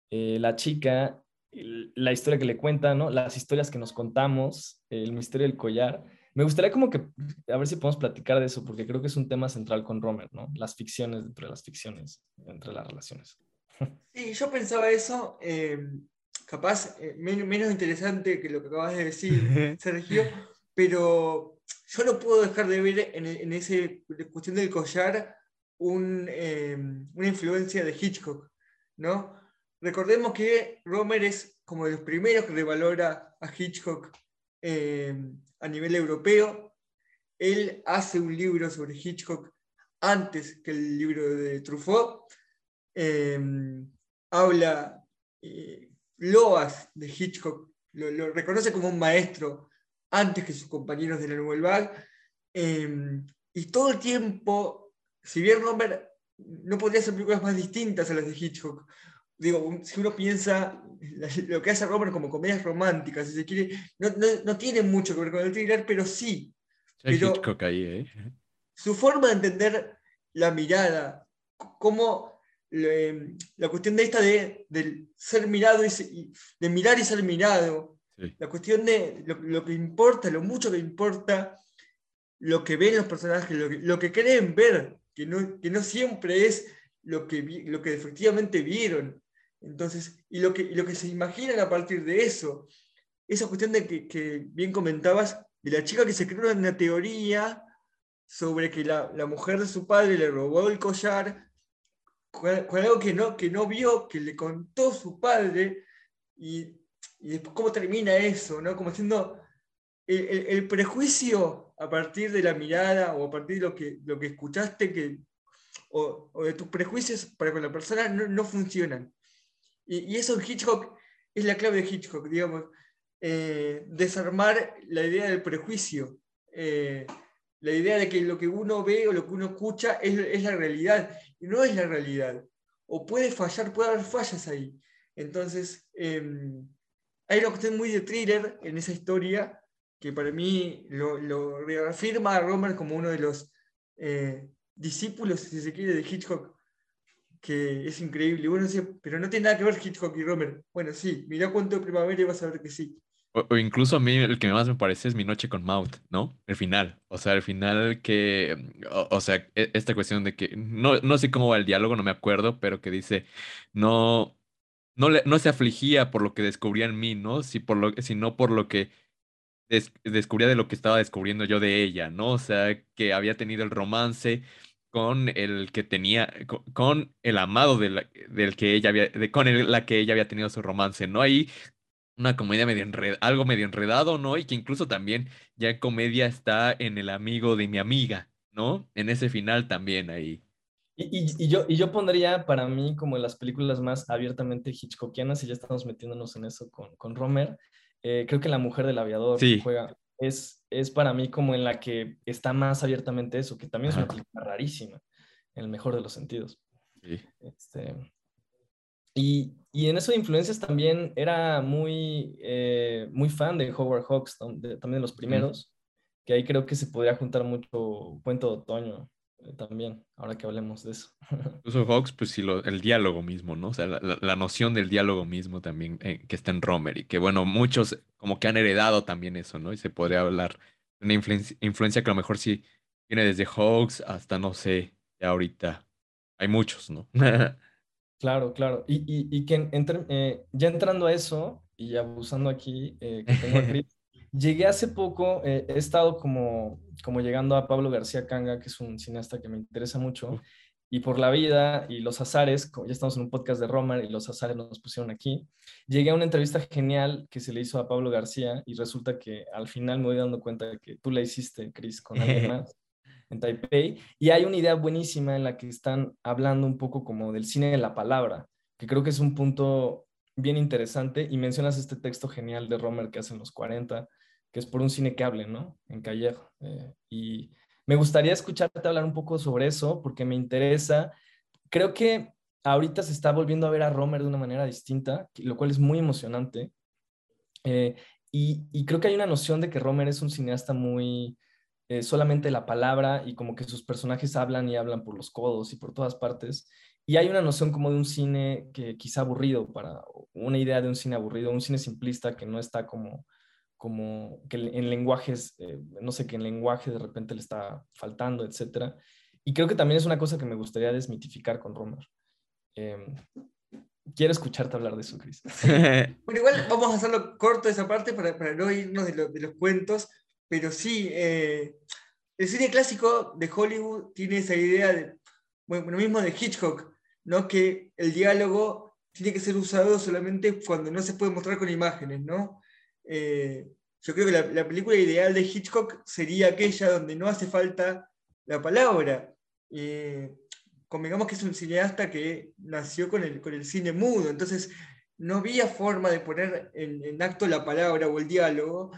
eh, la chica, la historia que le cuenta, ¿no? Las historias que nos contamos, el misterio del collar. Me gustaría como que, a ver si podemos platicar de eso, porque creo que es un tema central con Romer, ¿no? Las ficciones dentro de las ficciones, entre las relaciones. Sí, yo pensaba eso, eh, capaz eh, menos interesante que lo que acabas de decir, Sergio, pero yo no puedo dejar de ver en, en esa cuestión del collar eh, una influencia de Hitchcock, ¿no? Recordemos que Romer es como de los primeros que revalora a Hitchcock eh, a nivel europeo. Él hace un libro sobre Hitchcock antes que el libro de Truffaut. Eh, habla loas de Hitchcock, lo, reconoce como un maestro antes que sus compañeros de la Nouvelle Vague. Y todo el tiempo, si bien no podría hacer películas más distintas a las de Hitchcock, digo, si uno piensa lo que hace Romer como comedias románticas, si se quiere, no, no, no tiene mucho que ver con el thriller, pero sí. Pero Hitchcock ahí, ¿eh? Su forma de entender la mirada, cómo la cuestión de esta de, ser mirado y, de mirar y ser mirado, la cuestión de lo, que importa, lo mucho que importa, lo que ven los personajes, lo que, creen ver, que no, que no siempre es lo que, lo que efectivamente vieron. Entonces, y lo, que, se imaginan a partir de eso. Esa cuestión de que, bien comentabas, de la chica que se creó una teoría sobre que la, mujer de su padre le robó el collar, con, algo que no, que no vio, que le contó su padre, y después cómo termina eso, ¿no? Como siendo el, prejuicio a partir de la mirada o a partir de lo que, lo que escuchaste que, o, de tus prejuicios para con la persona no funcionan. Y, eso en Hitchcock es la clave de Hitchcock, digamos. eh, desarmar la idea del prejuicio, eh, la idea de que lo que uno ve o lo que uno escucha es, la realidad, y no es la realidad. O puede fallar, puede haber fallas ahí. Entonces, em, hay una cuestión muy de thriller en esa historia que para mí lo, lo reafirma a Romer como uno de los eh, discípulos, si se quiere, de Hitchcock, que es increíble. Bueno, pero no tiene nada que ver Hitchcock y Romer. Bueno, sí, mira cuánto de primavera y vas a ver que sí. O, incluso a mí el que más me parece es Mi Noche con Maud, ¿no? El final. O sea, el final que. O, sea, e, esta cuestión de que. No, no sé cómo va el diálogo, no me acuerdo, pero que dice. No. No, le, no se afligía por lo que descubría en mí, ¿no? Si por lo, sino por lo que descubría de lo que estaba descubriendo yo de ella, ¿no? O sea, que había tenido el romance con el que tenía, con, el amado del que ella había, de, con el, la que ella había tenido su romance, ¿no? Ahí una comedia medio enredado, algo medio enredado, ¿no? Y que incluso también ya en comedia está en el amigo de mi amiga, ¿no? En ese final también ahí. Y, yo, y yo pondría para mí como las películas más abiertamente hitchcockianas, y ya estamos metiéndonos en eso con, con Romer, eh, creo que La Mujer del Aviador juega, es, es para mí como en la que está más abiertamente eso, que también es una película rarísima, en el mejor de los sentidos. Este, y, y, en eso de influencias también era muy, eh, muy fan de Howard Hawks, también de los primeros, que ahí creo que se podría juntar mucho Cuento de Otoño, también, ahora que hablemos de eso. Incluso Hawks, pues sí, lo, el diálogo mismo, ¿no? O sea, la, noción del diálogo mismo también eh, que está en Romer y que, bueno, muchos como que han heredado también eso, ¿no? Y se podría hablar de una influencia, que a lo mejor sí viene desde Hawks hasta, no sé, ya ahorita. Hay muchos, ¿no? claro, claro. Y, y, y que eh, ya entrando a eso y abusando aquí, eh, que tengo a Llegué hace poco, eh, he estado como, como llegando a Pablo García Canga, que es un cineasta que me interesa mucho, y por la vida y los azares, como ya estamos en un podcast de Romer y los azares nos pusieron aquí, llegué a una entrevista genial que se le hizo a Pablo García y resulta que al final me voy dando cuenta de que tú la hiciste, Chris, con alguien más en Taipei, y hay una idea buenísima en la que están hablando un poco como del cine de la palabra, que creo que es un punto bien interesante, y mencionas este texto genial de Romer que hace en los 40, que es por un cine que hable, ¿no? En Callejo. Eh, y me gustaría escucharte hablar un poco sobre eso, porque me interesa. Creo que ahorita se está volviendo a ver a Romer de una manera distinta, lo cual es muy emocionante. Eh, y, creo que hay una noción de que Romer es un cineasta muy eh, solamente la palabra y como que sus personajes hablan y hablan por los codos y por todas partes. Y hay una noción como de un cine que quizá aburrido, para una idea de un cine aburrido, un cine simplista que no está como como que en lenguajes, eh, no sé, que en lenguaje de repente le está faltando, etcétera. Y creo que también es una cosa que me gustaría desmitificar con Romer. Em, quiero escucharte hablar de eso, Chris. bueno, igual vamos a hacerlo corto esa parte para, para no irnos de, de, los cuentos, pero sí, eh, el cine clásico de Hollywood tiene esa idea de, bueno, lo mismo de Hitchcock, ¿no? que el diálogo tiene que ser usado solamente cuando no se puede mostrar con imágenes, ¿no? Eh, yo creo que la, película ideal de Hitchcock sería aquella donde no hace falta la palabra. Eh, convengamos que es un cineasta que nació con el, con el cine mudo, entonces no había forma de poner en, acto la palabra o el diálogo,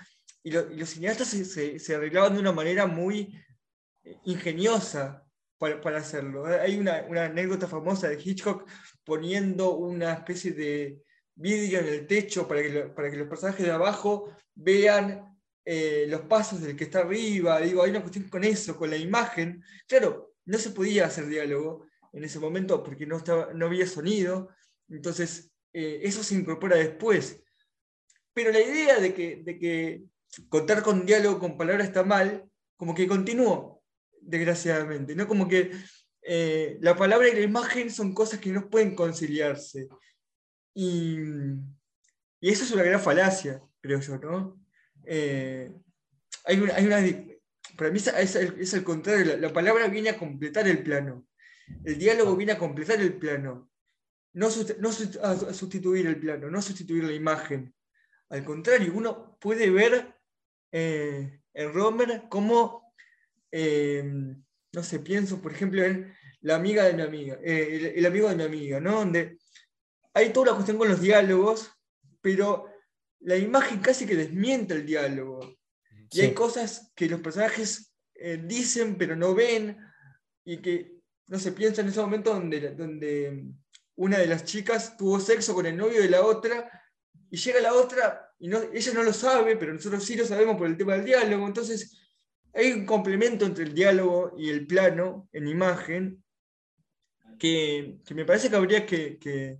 y, los cineastas se, arreglaban de una manera muy eh, ingeniosa para, para hacerlo. Hay una, una, anécdota famosa de Hitchcock poniendo una especie de, vidrio en el techo para que, para que los personajes de abajo vean eh, los pasos del que está arriba. Digo, hay una cuestión con eso, con la imagen. Claro, no se podía hacer diálogo en ese momento porque no, estaba, no había sonido. Entonces, eh, eso se incorpora después. Pero la idea de que, de que contar con diálogo con palabras está mal, como que continuó, desgraciadamente. ¿no? Como que eh, la palabra y la imagen son cosas que no pueden conciliarse. Y, eso es una gran falacia, creo yo, ¿no? Eh, hay, una, hay una, para mí es, es, el contrario, la, palabra viene a completar el plano, el diálogo viene a completar el plano, no, no a sustituir el plano, no sustituir la imagen. Al contrario, uno puede ver eh, en Romer cómo, eh, no sé, pienso por ejemplo en la amiga de mi amiga, el, el, amigo de mi amiga, ¿no? Donde hay toda la cuestión con los diálogos, pero la imagen casi que desmiente el diálogo. Y hay cosas que los personajes eh, dicen pero no ven y que no se piensa en ese momento donde, donde una de las chicas tuvo sexo con el novio de la otra y llega la otra y no, ella no lo sabe, pero nosotros sí lo sabemos por el tema del diálogo. Entonces hay un complemento entre el diálogo y el plano en imagen que, que me parece que habría que, que,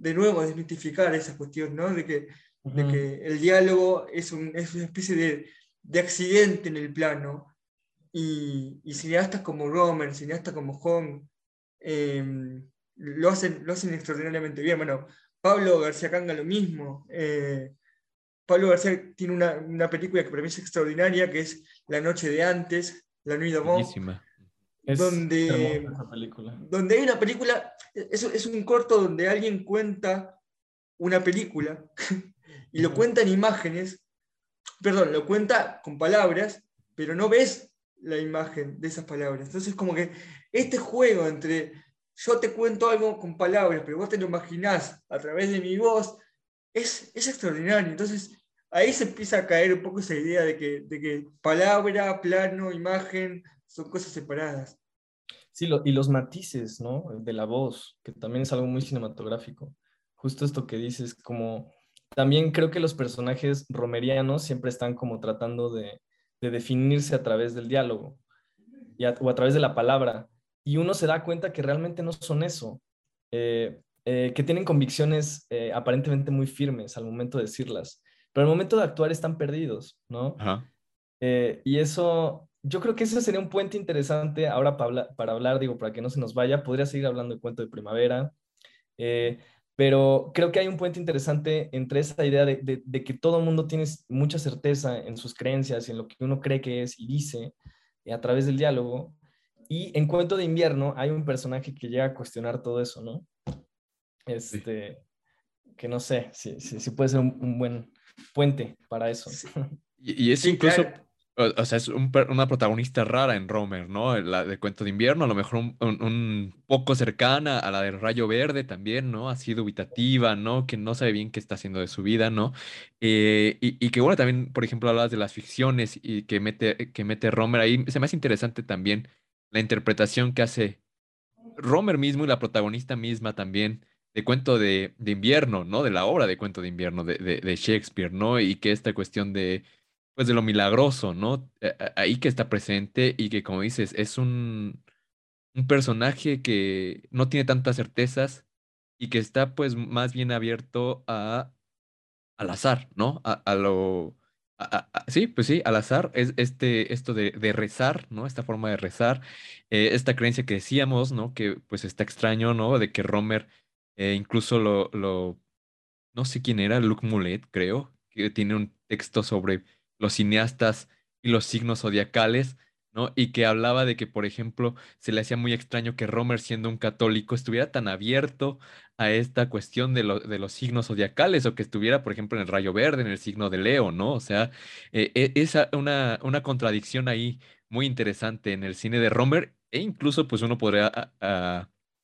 de nuevo desmitificar esa cuestión, ¿no? De que, de que el diálogo es, un, es una especie de, de, accidente en el plano y, y cineastas como Romer, cineastas como Hong, eh, lo, hacen, lo hacen extraordinariamente bien. Bueno, Pablo García Canga lo mismo. Eh, Pablo García tiene una, una, película que para mí es extraordinaria, que es La noche de antes, La Nuit d'Avant. Donde, donde hay una película, es, es un corto donde alguien cuenta una película y lo cuenta en imágenes, perdón, lo cuenta con palabras, pero no ves la imagen de esas palabras. Entonces, como que este juego entre yo te cuento algo con palabras, pero vos te lo imaginás a través de mi voz, es, es extraordinario. Entonces, ahí se empieza a caer un poco esa idea de que, de que palabra, plano, imagen son cosas separadas. Sí, y los matices, ¿no? De la voz, que también es algo muy cinematográfico. Justo esto que dices, como también creo que los personajes romerianos siempre están como tratando de, de definirse a través del diálogo y o a través de la palabra y uno se da cuenta que realmente no son eso, eh, eh, que tienen convicciones eh, aparentemente muy firmes al momento de decirlas, pero al momento de actuar están perdidos, ¿no? y eso, yo creo que ese sería un puente interesante ahora para, para hablar, digo, para que no se nos vaya, podría seguir hablando de cuento de primavera, pero creo que hay un puente interesante entre esa idea de, de, de que todo el mundo tiene mucha certeza en sus creencias y en lo que uno cree que es y dice a través del diálogo, y en Cuento de Invierno hay un personaje que llega a cuestionar todo eso, ¿no? Este, que no sé si, si, puede ser un, buen puente para eso. Y, es incluso, o, sea, es una protagonista rara en Romer, ¿no? La de Cuento de Invierno, a lo mejor un, poco cercana a la de Rayo Verde también, ¿no? Así dubitativa, ¿no? Que no sabe bien qué está haciendo de su vida, ¿no? Eh, y, y, que bueno, también, por ejemplo, hablabas de las ficciones y que mete, que mete Romer ahí. Se me hace interesante también la interpretación que hace Romer mismo y la protagonista misma también de cuento de, invierno, ¿no? De la obra de cuento de invierno de, Shakespeare, ¿no? Y que esta cuestión de, pues, de lo milagroso, ¿no? Ahí que está presente y que, como dices, es un, un personaje que no tiene tantas certezas y que está, pues, más bien abierto a, al azar, ¿no? a lo, sí, pues sí, al azar, es este, esto de, rezar, ¿no? Esta forma de rezar, eh, esta creencia que decíamos, ¿no? Que pues está extraño, ¿no? De que Romer eh, incluso lo, lo, no sé quién era, Luc Mulet, creo, que tiene un texto sobre los cineastas y los signos zodiacales, ¿no? Y que hablaba de que, por ejemplo, se le hacía muy extraño que Romer, siendo un católico, estuviera tan abierto a esta cuestión de, los signos zodiacales o que estuviera, por ejemplo, en el rayo verde, en el signo de Leo, ¿no? O sea, eh, e, es una, una contradicción ahí muy interesante en el cine de Romer e incluso, pues, uno podría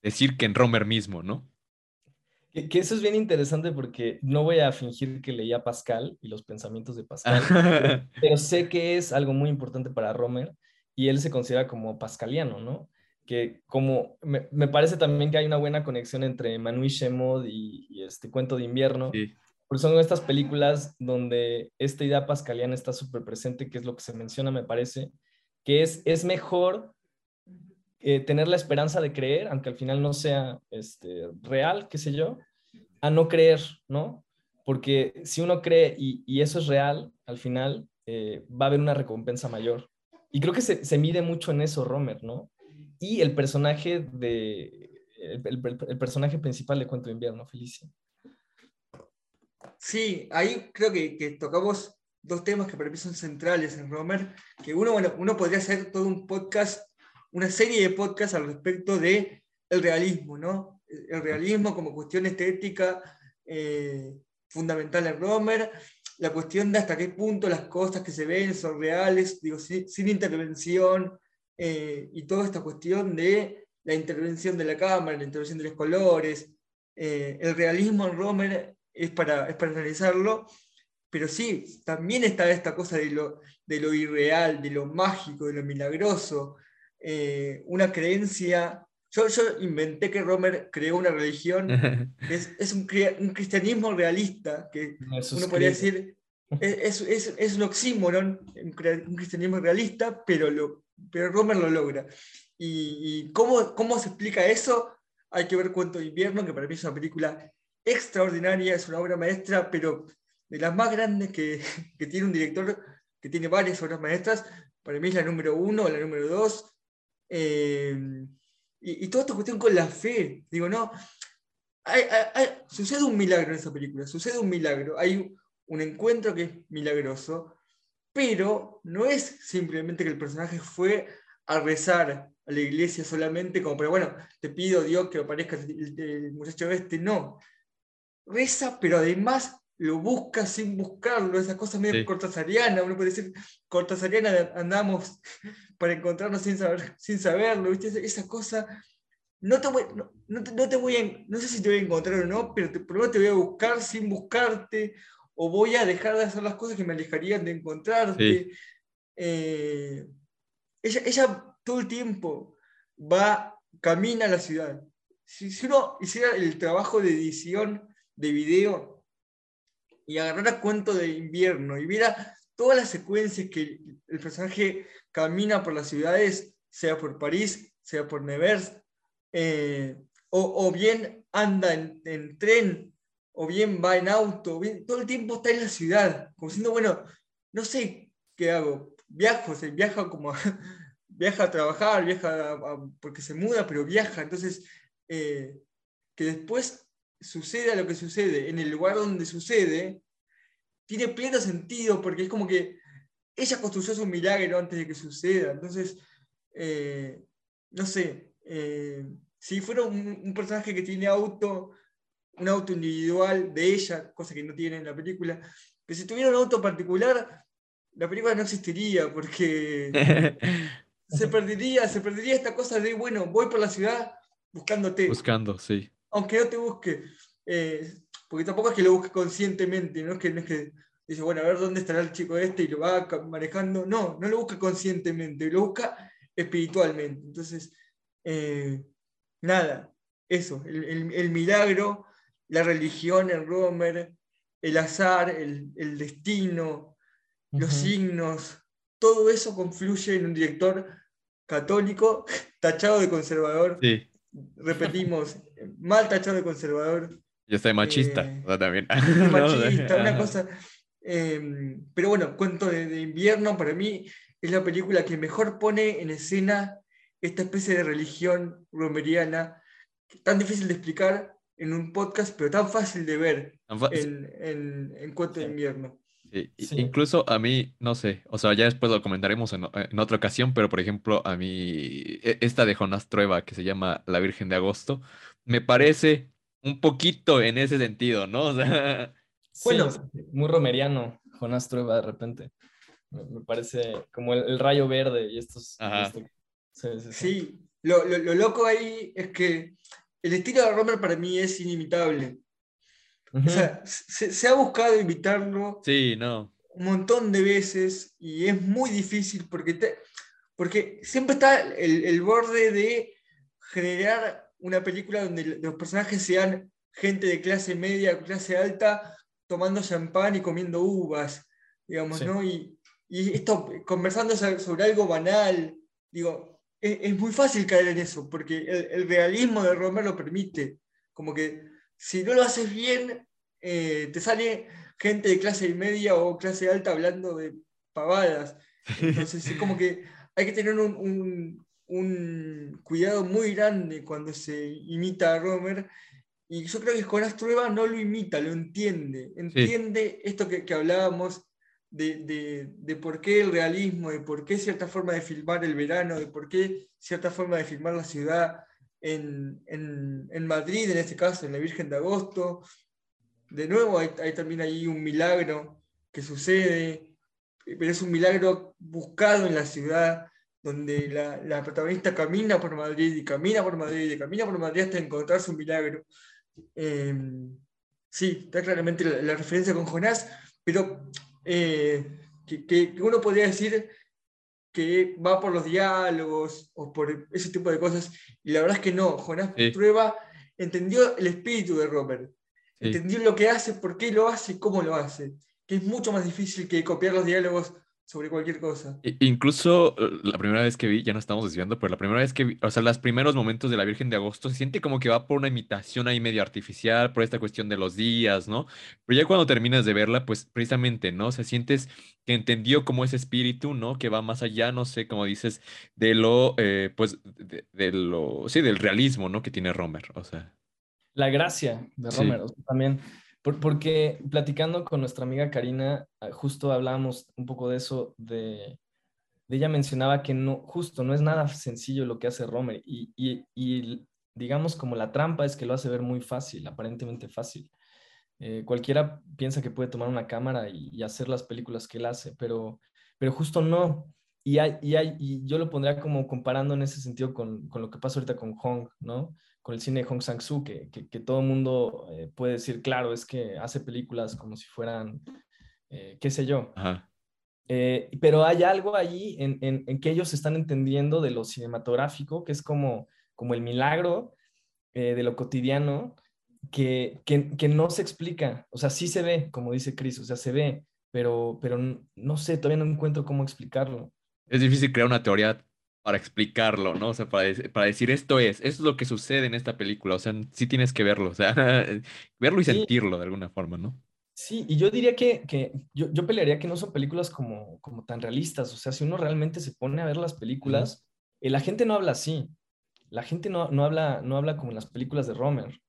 decir que en Romer mismo, ¿no? Que, eso es bien interesante porque no voy a fingir que leía Pascal y los pensamientos de Pascal, pero sé que es algo muy importante para Romer y él se considera como pascaliano, ¿no? Que como me, me parece también que hay una buena conexión entre Manu y Shemod y, este cuento de invierno, porque son estas películas donde esta idea pascaliana está súper presente, que es lo que se menciona, me parece, que es, es mejor eh, tener la esperanza de creer, aunque al final no sea este, real, qué sé yo, a no creer, ¿no? Porque si uno cree y, y eso es real, al final eh, va a haber una recompensa mayor. Y creo que se, se, mide mucho en eso Romer, ¿no? Y el personaje de el, el, personaje principal de Cuento de Invierno, Felicia. Sí, ahí creo que, que, tocamos dos temas que para mí son centrales en Romer, que uno, bueno, uno podría hacer todo un podcast, una serie de podcasts al respecto de el realismo, ¿no? El realismo como cuestión estética eh, fundamental en Romer, la cuestión de hasta qué punto las cosas que se ven son reales, digo, sin, intervención, eh, y toda esta cuestión de la intervención de la cámara, la intervención de los colores. Eh, el realismo en Romer es para, es para analizarlo, pero sí, también está esta cosa de lo, de lo irreal, de lo mágico, de lo milagroso, eh, una creencia. Yo, yo, inventé que Romer creó una religión, que es, es un, un, cristianismo realista, que uno podría decir, es, es, es, un oxímoron, un, cristianismo realista, pero, lo, pero Romer lo logra. ¿Y, y cómo, cómo se explica eso? Hay que ver Cuento de Invierno, que para mí es una película extraordinaria, es una obra maestra, pero de las más grandes que, que tiene un director que tiene varias obras maestras, para mí es la número uno, la número dos. Eh, y, toda esta cuestión con la fe, digo, no, sucede un milagro en esa película, sucede un milagro, hay un encuentro que es milagroso, pero no es simplemente que el personaje fue a rezar a la iglesia solamente como, pero bueno, te pido Dios que aparezca el muchacho este, no, reza, pero además lo busca sin buscarlo, esa cosa medio cortasariana, uno puede decir, cortasariana andamos para encontrarnos sin, saber, sin saberlo, ¿viste? Esa cosa, no te, voy, no, no, te voy a, no sé si te voy a encontrar o no, pero te, primero te voy a buscar sin buscarte, o voy a dejar de hacer las cosas que me alejarían de encontrarte. Eh, ella, ella todo el tiempo va, camina a la ciudad. Si, si uno hiciera el trabajo de edición de video y agarrara cuento de invierno y viera todas las secuencias que el personaje camina por las ciudades, sea por París, sea por Nevers, eh, o, bien anda en, en, tren, o bien va en auto, todo el tiempo está en la ciudad, como diciendo, bueno, no sé qué hago, viajo, se viaja como viaja a trabajar, viaja a, porque se muda, pero viaja, entonces eh, que después suceda lo que sucede en el lugar donde sucede, tiene pleno sentido porque es como que ella construyó su milagro antes de que suceda. Entonces, eh, no sé, eh, si fuera un, personaje que tiene auto, un auto individual de ella, cosa que no tiene en la película, que si tuviera un auto particular, la película no existiría porque se perdería, se perdería esta cosa de, bueno, voy por la ciudad buscándote. Buscando, sí aunque no te busque, eh, porque tampoco es que lo busque conscientemente, no es que, no es que dice, bueno, a ver dónde estará el chico este y lo va manejando, no, no lo busca conscientemente, lo busca espiritualmente. Entonces, eh, nada, eso, el, el, milagro, la religión, el Romer, el azar, el, el destino, los signos, todo eso confluye en un director católico tachado de conservador. Sí. Repetimos, mal tachado de conservador. Yo soy machista, eh, también. Machista, una cosa. Em, pero bueno, Cuento de, invierno para mí es la película que mejor pone en escena esta especie de religión romeriana, tan difícil de explicar en un podcast, pero tan fácil de ver en, en, en, Cuento de invierno. Incluso a mí, no sé, o sea, ya después lo comentaremos en, otra ocasión, pero por ejemplo, a mí, e, esta de Jonás Trueba que se llama La Virgen de Agosto, me parece un poquito en ese sentido, ¿no? O sea, bueno, muy romeriano, Jonás Trueba de repente. Me, parece como el, rayo verde y estos. Sí, Lo, lo, loco ahí es que el estilo de Romer para mí es inimitable. O sea, se, ha buscado invitarlo sí, no. un montón de veces y es muy difícil porque, te, porque siempre está el, el, borde de generar una película donde los personajes sean gente de clase media, clase alta, tomando champán y comiendo uvas, digamos, ¿no? Y, y, esto, conversando sobre algo banal, digo, es, es, muy fácil caer en eso, porque el, el realismo de Romer lo permite, como que si no lo haces bien, eh, te sale gente de clase media o clase alta hablando de pavadas. Entonces es como que hay que tener un, un, cuidado muy grande cuando se imita a Romer. Y yo creo que con Astrueva no lo imita, lo entiende. Entiende esto que, que hablábamos de, de, de, por qué el realismo, de por qué cierta forma de filmar el verano, de por qué cierta forma de filmar la ciudad, en, Madrid, en este caso, en la Virgen de Agosto. De nuevo, hay, también ahí un milagro que sucede, pero es un milagro buscado en la ciudad, donde la, protagonista camina por Madrid y camina por Madrid y camina por Madrid hasta encontrar su milagro. Em, sí, está claramente la, referencia con Jonás, pero eh, que, uno podría decir que va por los diálogos o por ese tipo de cosas, y la verdad es que no, Jonás prueba, entendió el espíritu de Robert, entendió lo que hace, por qué lo hace y cómo lo hace, que es mucho más difícil que copiar los diálogos sobre cualquier cosa. incluso eh, la primera vez que vi, ya no estamos desviando, pero la primera vez que vi, o sea, los primeros momentos de la Virgen de Agosto se siente como que va por una imitación ahí medio artificial, por esta cuestión de los días, ¿no? Pero ya cuando terminas de verla, pues precisamente, ¿no? O sea, sientes que entendió como ese espíritu, ¿no? Que va más allá, no sé, como dices, de lo, eh, pues, de, lo, sí, del realismo, ¿no? Que tiene Romer, o sea. La gracia de Romer, también porque platicando con nuestra amiga Karina, ah, justo hablábamos un poco de eso, de, ella mencionaba que no, justo no es nada sencillo lo que hace Romer y, y, digamos como la trampa es que lo hace ver muy fácil, aparentemente fácil. Eh, cualquiera piensa que puede tomar una cámara y, hacer las películas que él hace, pero, pero justo no. Y, hay, y, hay, y yo lo pondría como comparando en ese sentido con, con lo que pasa ahorita con Hong, ¿no? Con el cine de Hong Sang-soo, que, que, todo el mundo eh, puede decir, claro, es que hace películas como si fueran, eh, qué sé yo. Eh, pero hay algo ahí en, en, que ellos están entendiendo de lo cinematográfico, que es como, como el milagro de lo cotidiano, que, que, que, no se explica. O sea, sí se ve, como dice Chris, o sea, se ve, pero, pero no sé, todavía no encuentro cómo explicarlo. Es difícil crear una teoría para explicarlo, ¿no? O sea, para, para, decir esto es, esto es lo que sucede en esta película, o sea, sí tienes que verlo, o sea, verlo y sentirlo de alguna forma, ¿no? Sí, y yo diría que, que yo, yo, pelearía que no son películas como, como tan realistas, o sea, si uno realmente se pone a ver las películas, eh, la gente no habla así, la gente no, no, habla, no habla como en las películas de Romer.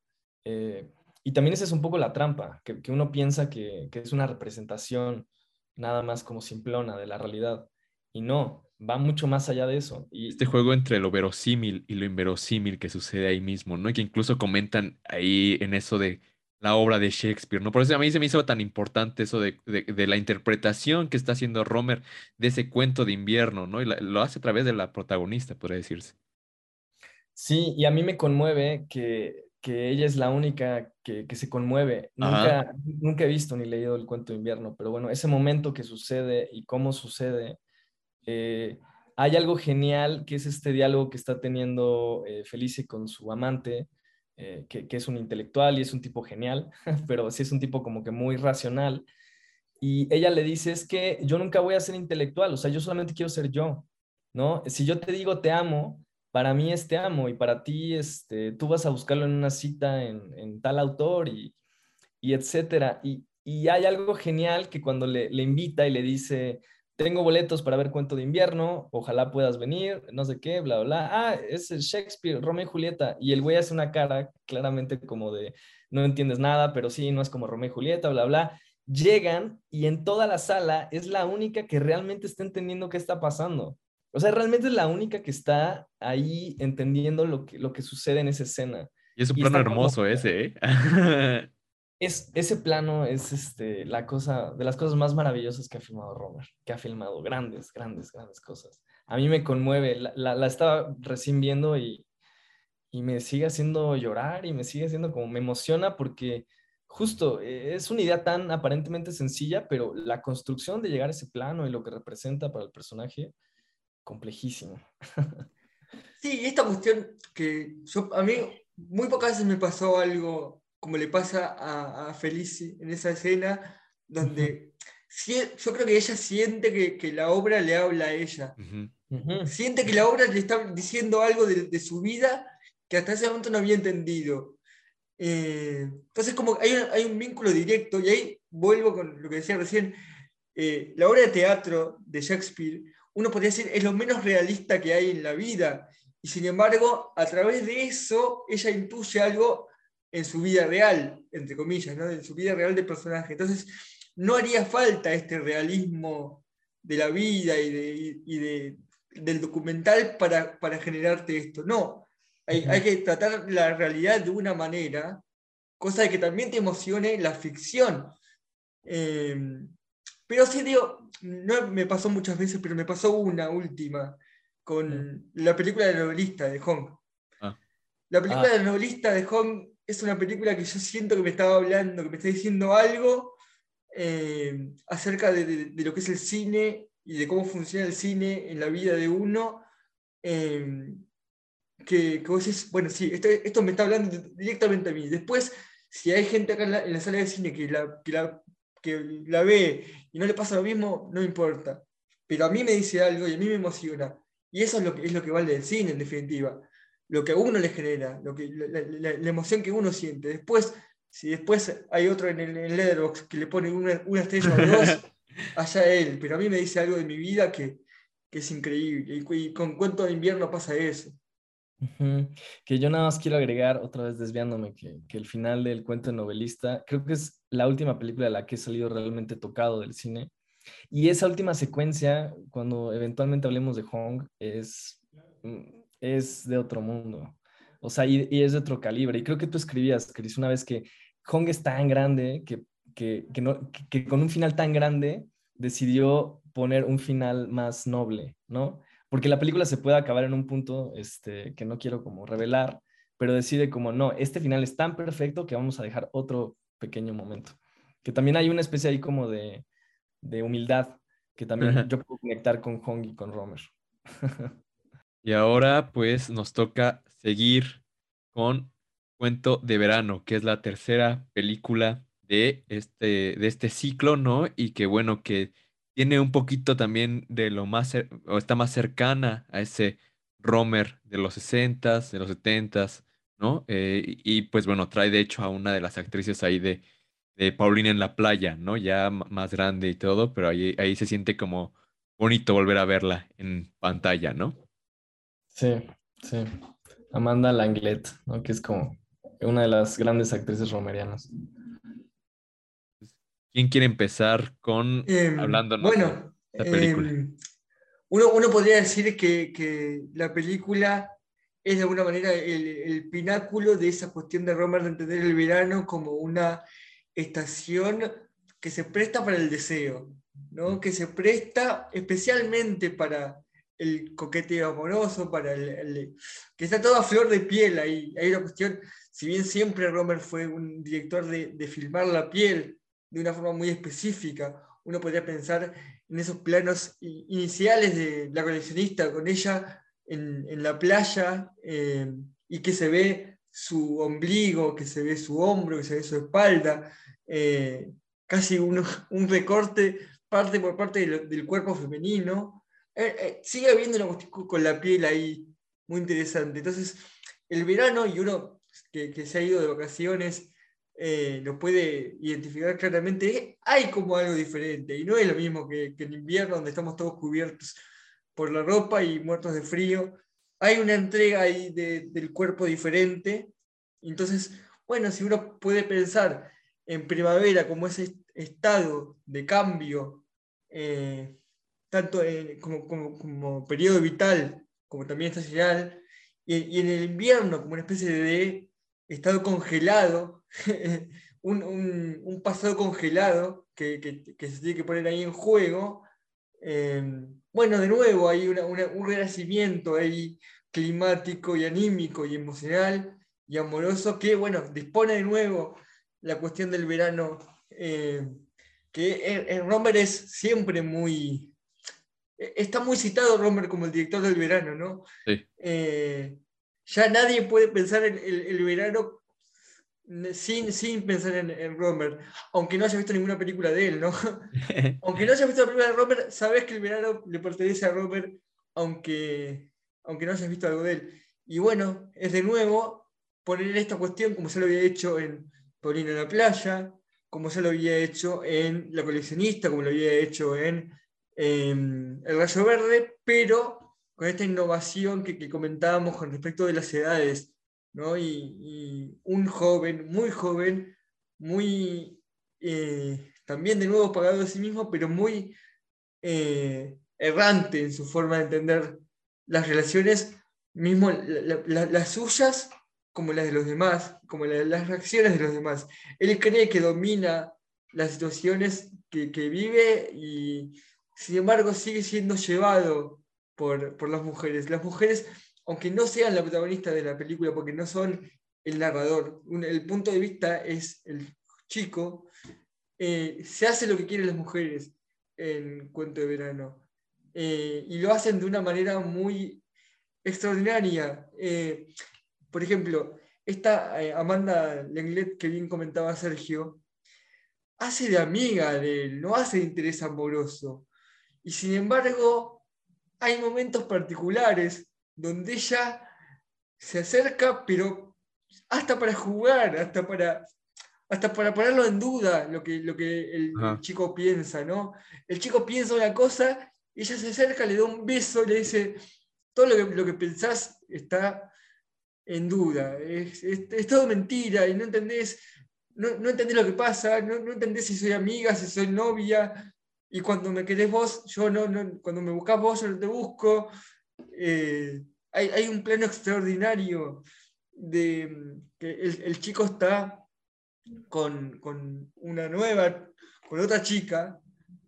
Eh, y también esa es un poco la trampa, que, que uno piensa que, que es una representación nada más como simplona de la realidad. Y no, va mucho más allá de eso. Y... Este juego entre lo verosímil y lo inverosímil que sucede ahí mismo, ¿no? Y que incluso comentan ahí en eso de la obra de Shakespeare, ¿no? Por eso a mí se me hizo tan importante eso de, de, la interpretación que está haciendo Romer de ese cuento de invierno, ¿no? Y lo hace a través de la protagonista, podría decirse. Sí, y a mí me conmueve que, que ella es la única que, que se conmueve. Nunca, nunca he visto ni leído el cuento de invierno, pero bueno, ese momento que sucede y cómo sucede eh, hay algo genial que es este diálogo que está teniendo eh, Felice con su amante, eh, que, es un intelectual y es un tipo genial, pero sí es un tipo como que muy racional. Y ella le dice, es que yo nunca voy a ser intelectual, o sea, yo solamente quiero ser yo, ¿no? Si yo te digo te amo, para mí es te amo y para ti este, tú vas a buscarlo en una cita en, tal autor y, y etcétera. Y, y, hay algo genial que cuando le, le invita y le dice, tengo boletos para ver Cuento de Invierno, ojalá puedas venir, no sé qué, bla, bla. Ah, es Shakespeare, Romeo y Julieta. Y el güey hace una cara claramente como de, no entiendes nada, pero sí, no es como Romeo y Julieta, bla, bla. Llegan y en toda la sala es la única que realmente está entendiendo qué está pasando. O sea, realmente es la única que está ahí entendiendo lo que, lo que sucede en esa escena. Y es un plano hermoso ese, ¿eh? es, ese plano es este, la cosa, de las cosas más maravillosas que ha filmado Romer, que ha filmado grandes, grandes, grandes cosas. A mí me conmueve, la, la, estaba recién viendo y, y, me sigue haciendo llorar y me sigue haciendo como, me emociona porque justo eh, es una idea tan aparentemente sencilla, pero la construcción de llegar a ese plano y lo que representa para el personaje, complejísimo. Sí, esta cuestión que yo, a mí muy pocas veces me pasó algo como le pasa a, a Felici en esa escena, donde yo creo que ella siente que, que, la obra le habla a ella. Siente que la obra le está diciendo algo de, su vida que hasta ese momento no había entendido. Eh, entonces, como hay un, hay un, vínculo directo, y ahí vuelvo con lo que decía recién, eh, la obra de teatro de Shakespeare, uno podría decir, es lo menos realista que hay en la vida, y sin embargo, a través de eso, ella intuye algo en su vida real, entre comillas, ¿no? en su vida real de personaje. Entonces, no haría falta este realismo de la vida y, de, del documental para, para, generarte esto. No, hay, hay, que tratar la realidad de una manera, cosa de que también te emocione la ficción. Em, pero sí, digo, no me pasó muchas veces, pero me pasó una última con la película de novelista de Hong. Ah. La película ah. de novelista de Hong es una película que yo siento que me estaba hablando, que me está diciendo algo eh, acerca de, lo que es el cine y de cómo funciona el cine en la vida de uno. Eh, que, que, vos decís, bueno, sí, esto, me está hablando directamente a mí. Después, si hay gente acá en la, sala de cine que la, que la, que la ve y no le pasa lo mismo, no importa. Pero a mí me dice algo y a mí me emociona. Y eso es lo que, es lo que vale del cine, en definitiva lo que a uno le genera, lo que, la, emoción que uno siente. Después, si después hay otro en el, en que le pone una, estrella o dos, allá él. Pero a mí me dice algo de mi vida que, es increíble. Y, con cuento de invierno pasa eso. Que yo nada más quiero agregar, otra vez desviándome, que, que, el final del cuento de novelista, creo que es la última película de la que he salido realmente tocado del cine. Y esa última secuencia, cuando eventualmente hablemos de Hong, es mm, es de otro mundo. O sea, y, es de otro calibre. Y creo que tú escribías, Chris, una vez que Hong es tan grande que, que, no, que, con un final tan grande decidió poner un final más noble, ¿no? Porque la película se puede acabar en un punto este, que no quiero como revelar, pero decide como, no, este final es tan perfecto que vamos a dejar otro pequeño momento. Que también hay una especie ahí como de, de humildad, que también yo puedo conectar con Hong y con Romer. Y ahora pues nos toca seguir con Cuento de Verano, que es la tercera película de este, de este ciclo, ¿no? Y que bueno, que tiene un poquito también de lo más, o está más cercana a ese Romer de los 60s, de los 70s, ¿no? Eh, y pues bueno, trae de hecho a una de las actrices ahí de, de Paulina en la playa, ¿no? Ya más grande y todo, pero ahí, ahí se siente como bonito volver a verla en pantalla, ¿no? Sí, sí. Amanda Langlet, ¿no? que es como una de las grandes actrices romerianas. ¿Quién quiere empezar con em, hablando bueno, de la película? Em, uno, podría decir que, la película es de alguna manera el, pináculo de esa cuestión de Romer de entender el verano como una estación que se presta para el deseo, ¿no? Mm. que se presta especialmente para el coqueteo amoroso, para el, que está todo a flor de piel ahí. Hay una cuestión, si bien siempre Romer fue un director de, de, filmar la piel de una forma muy específica, uno podría pensar en esos planos iniciales de la coleccionista con ella en, en la playa eh, y que se ve su ombligo, que se ve su hombro, que se ve su espalda, eh, casi un, un recorte parte por parte del, cuerpo femenino, sigue habiendo una cuestión con la piel ahí muy interesante. Entonces, el verano, y uno que, se ha ido de vacaciones, eh, lo puede identificar claramente, hay como algo diferente, y no es lo mismo que, en invierno, donde estamos todos cubiertos por la ropa y muertos de frío. Hay una entrega ahí del cuerpo diferente. Entonces, bueno, si uno puede pensar en primavera como ese estado de cambio, tanto como, como, periodo vital, como también estacional, y, en el invierno como una especie de estado congelado, un, pasado congelado que, se tiene que poner ahí en juego. Eh, bueno, de nuevo hay un renacimiento ahí climático y anímico y emocional y amoroso que, bueno, dispone de nuevo la cuestión del verano, eh, que en, en Romer es siempre muy, está muy citado Romer como el director del verano, ¿no? Sí. Eh, ya nadie puede pensar en el, verano sin, sin pensar en, Romer, aunque no haya visto ninguna película de él, ¿no? aunque no haya visto la película de Romer, sabes que el verano le pertenece a Romer, aunque, aunque no hayas visto algo de él. Y bueno, es de nuevo poner esta cuestión como se lo había hecho en Paulina en la playa, como se lo había hecho en La coleccionista, como lo había hecho en Em, el rayo verde, pero con esta innovación que, comentábamos con respecto de las edades, ¿no? y, un joven, muy joven, muy eh, también de nuevo pagado de sí mismo, pero muy eh, errante en su forma de entender las relaciones, mismo las suyas como las de los demás, como las reacciones de los demás. Él cree que domina las situaciones que, que vive y, sin embargo sigue siendo llevado por, las mujeres. Las mujeres, aunque no sean la protagonista de la película, porque no son el narrador, el punto de vista es el chico, eh, se hace lo que quieren las mujeres en Cuento de Verano. Eh, y lo hacen de una manera muy extraordinaria. Eh, por ejemplo, esta Amanda Lenglet que bien comentaba Sergio, hace de amiga de él, no hace de interés amoroso. Y sin embargo, hay momentos particulares donde ella se acerca, pero hasta para jugar, hasta para, hasta para ponerlo en duda lo que, lo que el, chico piensa, ¿no? El chico piensa una cosa, ella se acerca, le da un beso, le dice, todo lo que, lo que pensás está en duda, es, es, todo mentira y no entendés, no, no, entendés lo que pasa, no, no, entendés si soy amiga, si soy novia, y cuando me querés vos, yo no, no cuando me buscas vos, yo no te busco. Eh, hay, hay, un plano extraordinario de que el, chico está con, con, una nueva, con otra chica,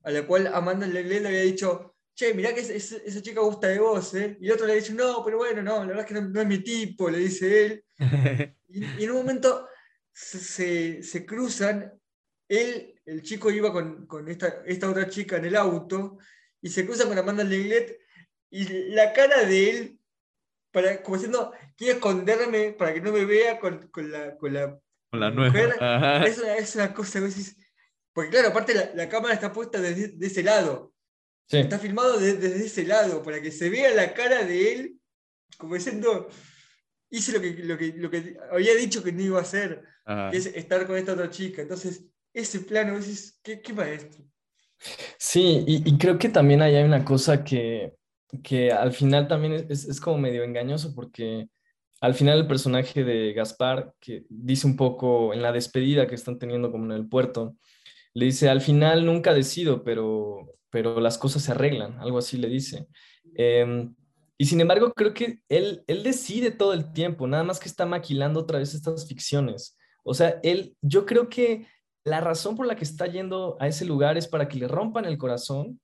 a la cual Amanda le, le había dicho, che, mirá que esa chica gusta de vos, ¿eh? Y el otro le dice, no, pero bueno, no, la verdad es que no, es mi tipo, le dice él. y, en un momento se, se, cruzan, él, el chico iba con, con esta, esta, otra chica en el auto, y se cruzan con Amanda Leglet, y la cara de él para, como diciendo, quiero esconderme para que no me vea con, con la, con la, con la mujer. Es una, es una, cosa, porque claro, aparte la, la cámara está puesta desde de ese lado. Está filmado desde ese lado, para que se vea la cara de él, como diciendo, hice lo que, lo que, lo que había dicho que no iba a hacer, que es estar con esta otra chica. Entonces, ese plano, es ¿qué, qué maestro? Sí, y, y, creo que también hay una cosa que, que al final también es, es, como medio engañoso porque al final el personaje de Gaspar, que dice un poco en la despedida que están teniendo como en el puerto, le dice, al final nunca decido, pero, pero las cosas se arreglan, algo así le dice. Em, y sin embargo, creo que él, él decide todo el tiempo, nada más que está maquilando otra vez estas ficciones. O sea, él, yo creo que la razón por la que está yendo a ese lugar es para que le rompan el corazón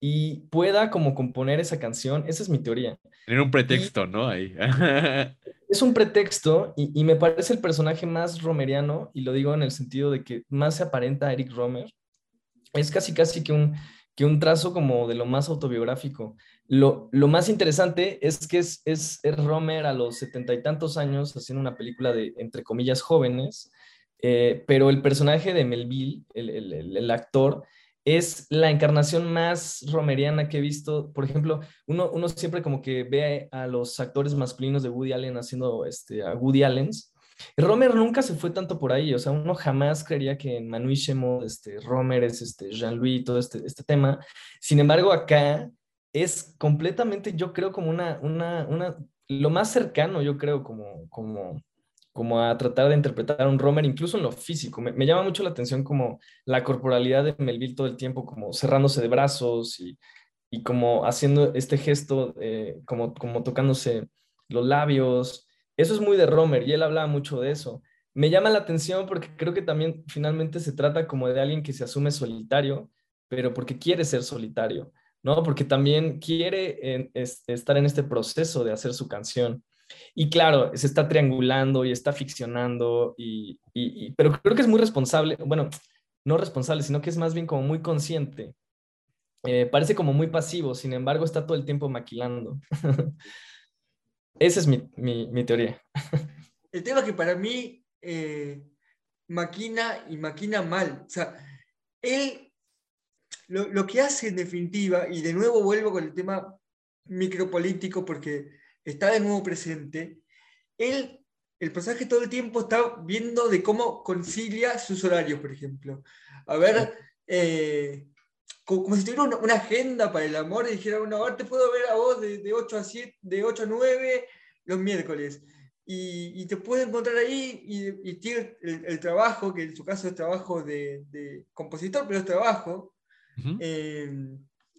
y pueda como componer esa canción. Esa es mi teoría. Tener un pretexto, ¿no? Ahí. es un pretexto y, me parece el personaje más romeriano y lo digo en el sentido de que más se aparenta a Eric Romer. Es casi casi que un, que un trazo como de lo más autobiográfico. Lo, lo más interesante es que es, es, Romer a los setenta y tantos años haciendo una película de, entre comillas, jóvenes, eh, pero el personaje de Melville, el, el, el actor, es la encarnación más romeriana que he visto. Por ejemplo, uno, uno siempre como que ve a los actores masculinos de Woody Allen haciendo este, a Woody Allen. Romer nunca se fue tanto por ahí, o sea, uno jamás creería que en Manu este, Romer es este, Jean-Louis, todo este, este tema. Sin embargo, acá es completamente, yo creo, como una, una, una, lo más cercano, yo creo, como, como, como a tratar de interpretar a un Romer, incluso en lo físico. Me, llama mucho la atención como la corporalidad de Melville todo el tiempo, como cerrándose de brazos y, y como haciendo este gesto, eh, como, como tocándose los labios. Eso es muy de Romer y él hablaba mucho de eso. Me llama la atención porque creo que también finalmente se trata como de alguien que se asume solitario, pero porque quiere ser solitario, ¿no? Porque también quiere estar en este proceso de hacer su canción. Y claro, se está triangulando y está ficcionando, y, y, pero creo que es muy responsable, bueno, no responsable, sino que es más bien como muy consciente. Eh, parece como muy pasivo, sin embargo está todo el tiempo maquilando. Esa es mi, mi, teoría. el tema que para mí eh, maquina y maquina mal. O sea, él lo, lo que hace en definitiva, y de nuevo vuelvo con el tema micropolítico porque está de nuevo presente, él, el personaje todo el tiempo está viendo de cómo concilia sus horarios, por ejemplo. A ver, eh, como, si tuviera una, agenda para el amor y dijera, bueno, ahora te puedo ver a vos de, 8 a 7, de 8 a 9 los miércoles. Y, te puedo encontrar ahí y, tiene el, trabajo, que en su caso es trabajo de, compositor, pero es trabajo, eh,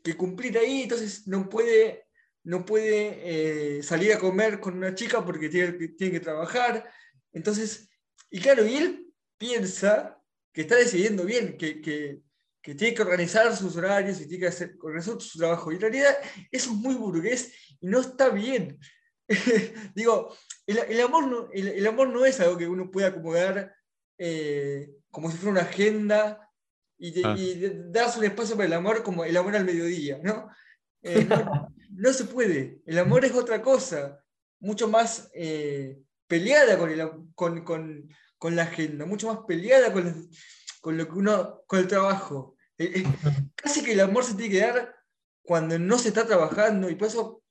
que cumplir ahí, entonces no puede no puede eh, salir a comer con una chica porque tiene, tiene, que trabajar. Entonces, y claro, y él piensa que está decidiendo bien, que, que, que tiene que organizar sus horarios y tiene que hacer, organizar su trabajo. Y en realidad eso es muy burgués y no está bien. digo, el, amor no, el, amor no es algo que uno pueda acomodar eh, como si fuera una agenda y, ah. darse un espacio para el amor como el amor al mediodía, ¿no? Eh, no, se puede. El amor es otra cosa, mucho más eh, peleada con, con, la agenda, mucho más peleada con, con, lo que uno, con el trabajo. casi que el amor se tiene que dar cuando no se está trabajando y por eso,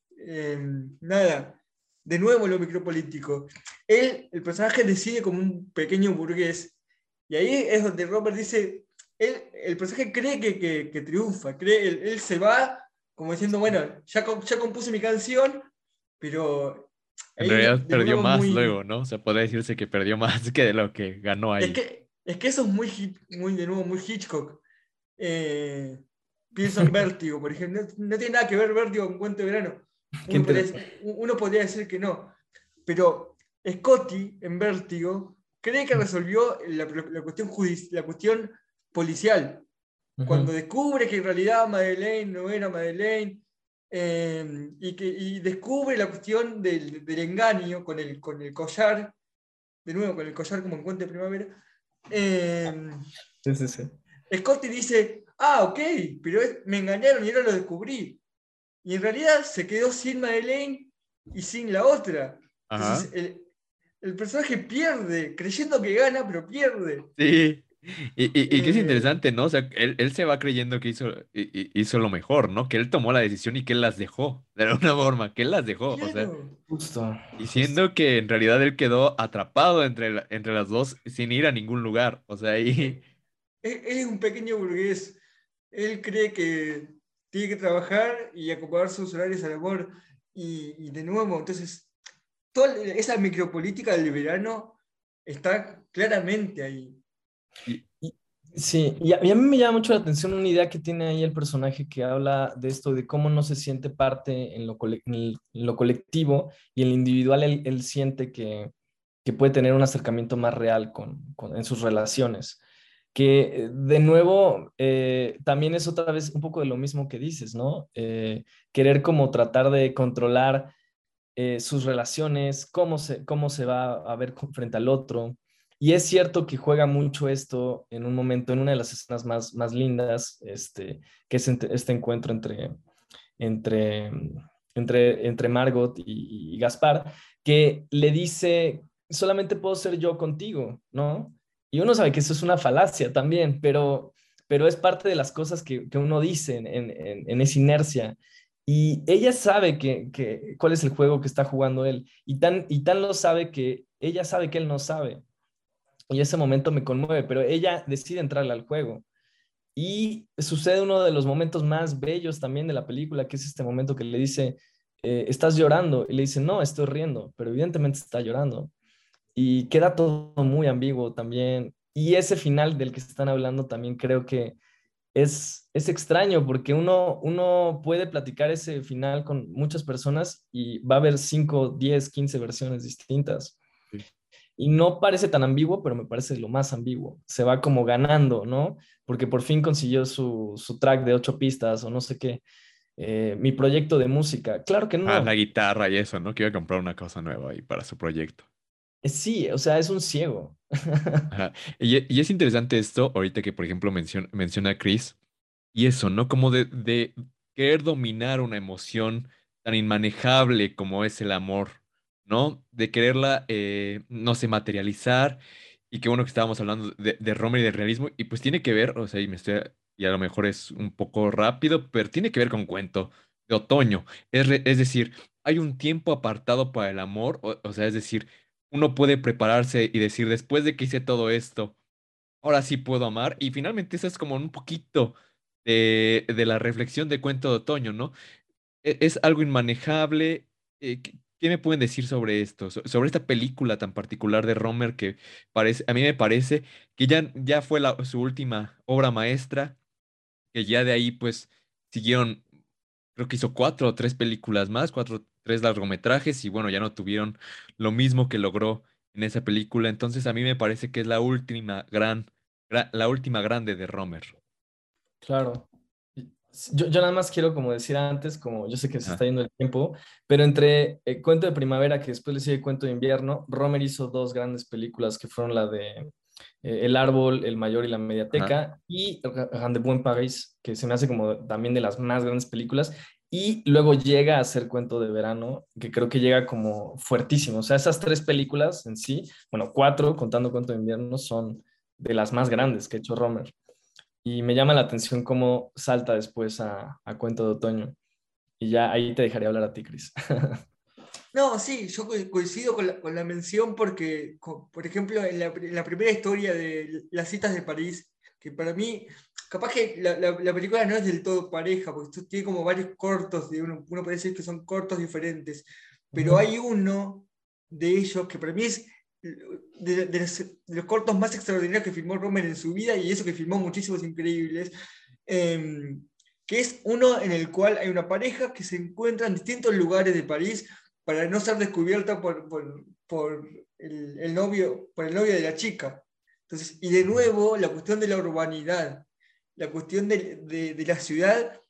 nada, de nuevo lo micropolítico. Él, el personaje, decide como un pequeño burgués. Y ahí es donde Robert dice, él, el personaje cree que, que, triunfa, cree, él, se va como diciendo, bueno, ya, ya compuse mi canción, pero... En realidad perdió más luego, ¿no? O sea, puede decirse que perdió más que de lo que ganó ahí. Es que, es que eso es muy, muy, de nuevo, muy Hitchcock. Eh, pienso en Vértigo, por ejemplo. No, tiene nada que ver Vértigo con Cuento de Verano. Uno podría, decir que no, pero Scotty en Vértigo cree que resolvió la, cuestión, la cuestión policial. Cuando descubre que en realidad Madeleine no era Madeleine eh, y, que, descubre la cuestión del, engaño con el, con el collar, de nuevo con el collar como en Cuento de Primavera, eh, Scotty dice, ah, ok, pero me engañaron y ahora lo descubrí y en realidad se quedó sin Madeleine y sin la otra. Entonces, el, personaje pierde, creyendo que gana, pero pierde. Sí. Y, y, que es eh, interesante, ¿no? O sea, él, se va creyendo que hizo, hizo lo mejor, ¿no? Que él tomó la decisión y que él las dejó, de alguna forma, que él las dejó. O sea, justo, diciendo que en realidad él quedó atrapado entre, entre las dos sin ir a ningún lugar. O sea, ahí. Él es un pequeño burgués. Él cree que tiene que trabajar y acomodar sus horarios al amor. Y, de nuevo, entonces, toda esa micropolítica del verano está claramente ahí. Sí, y a, mí me llama mucho la atención una idea que tiene ahí el personaje que habla de esto, de cómo no se siente parte en lo, colectivo y en lo individual él, siente que, puede tener un acercamiento más real con, en sus relaciones que eh, de nuevo eh, también es otra vez un poco de lo mismo que dices, ¿no? Eh, querer como tratar de controlar sus relaciones, cómo se, cómo se va a ver frente al otro. Y es cierto que juega mucho esto en un momento, en una de las escenas más, más lindas, este, que es este encuentro entre, entre, entre, entre Margot y, Gaspar, que le dice, solamente puedo ser yo contigo, ¿no? Y uno sabe que eso es una falacia también, pero, pero es parte de las cosas que, que uno dice en, en, en, esa inercia. Y ella sabe que, que, cuál es el juego que está jugando él. Y tan, y tan lo sabe que ella sabe que él no sabe. Y ese momento me conmueve, pero ella decide entrarle al juego. Y sucede uno de los momentos más bellos también de la película, que es este momento que le dice, eh, estás llorando. Y le dice, no, estoy riendo, pero evidentemente está llorando y queda todo muy ambiguo también. Y ese final del que están hablando también creo que es, es extraño porque uno, uno puede platicar ese final con muchas personas y va a haber 5, 10, 15 versiones distintas. Y no parece tan ambiguo, pero me parece lo más ambiguo. Se va como ganando, ¿no? Porque por fin consiguió su, su track de ocho pistas o no sé qué. Eh, mi proyecto de música. Claro que no. Ah, la guitarra y eso, ¿no? Que iba a comprar una cosa nueva ahí para su proyecto. Sí, o sea, es un ciego. Y, es interesante esto, ahorita que, por ejemplo, menciona, menciona Chris, y eso, ¿no? Como de, de querer dominar una emoción tan inmanejable como es el amor, ¿no? De quererla, eh, no sé, materializar, y que bueno que estábamos hablando de, de Romer y del realismo, y pues tiene que ver, o sea, y me estoy, y a lo mejor es un poco rápido, pero tiene que ver con cuento de otoño. Es, es decir, hay un tiempo apartado para el amor, o sea, es decir, uno puede prepararse y decir, después de que hice todo esto, ahora sí puedo amar. Y finalmente eso es como un poquito de, la reflexión de cuento de otoño, ¿no? E, es, algo inmanejable. Eh, ¿qué, me pueden decir sobre esto? sobre esta película tan particular de Romer que parece, a mí me parece que ya, ya fue su última obra maestra, que ya de ahí pues siguieron, creo que hizo cuatro o tres películas más, cuatro tres largometrajes y bueno, ya no tuvieron lo mismo que logró en esa película. Entonces a mí me parece que es la última gran, la última grande de Romer. Claro. Yo, yo, nada más quiero como decir antes, como yo sé que se está yendo el tiempo, pero entre eh, Cuento de Primavera, que después le sigue Cuento de Invierno, Romer hizo dos grandes películas que fueron la de eh, El Árbol, El Mayor y la Mediateca, y Rendezvous en París, que se me hace como también de las más grandes películas, y luego llega a hacer Cuento de Verano, que creo que llega como fuertísimo. O sea, esas tres películas en sí, bueno, cuatro, contando Cuento de Invierno, son de las más grandes que ha hecho Romer. Y me llama la atención cómo salta después a, a Cuento de Otoño. Y ya ahí te dejaría hablar a ti, Cris. no, sí, yo coincido con la, con la mención porque, por ejemplo, en la, en la, primera historia de Las citas de París, que para mí, capaz que la, la película no es del todo pareja, porque tiene como varios cortos, de uno, uno puede decir que son cortos diferentes, pero hay uno de ellos que para mí es de, los, cortos más extraordinarios que filmó Romer en su vida y eso que filmó muchísimos increíbles, em, que es uno en el cual hay una pareja que se encuentra en distintos lugares de París para no ser descubierta por, por, por el, novio, por el novio de la chica. Entonces, y de nuevo, la cuestión de la urbanidad, la cuestión de, de, de la ciudad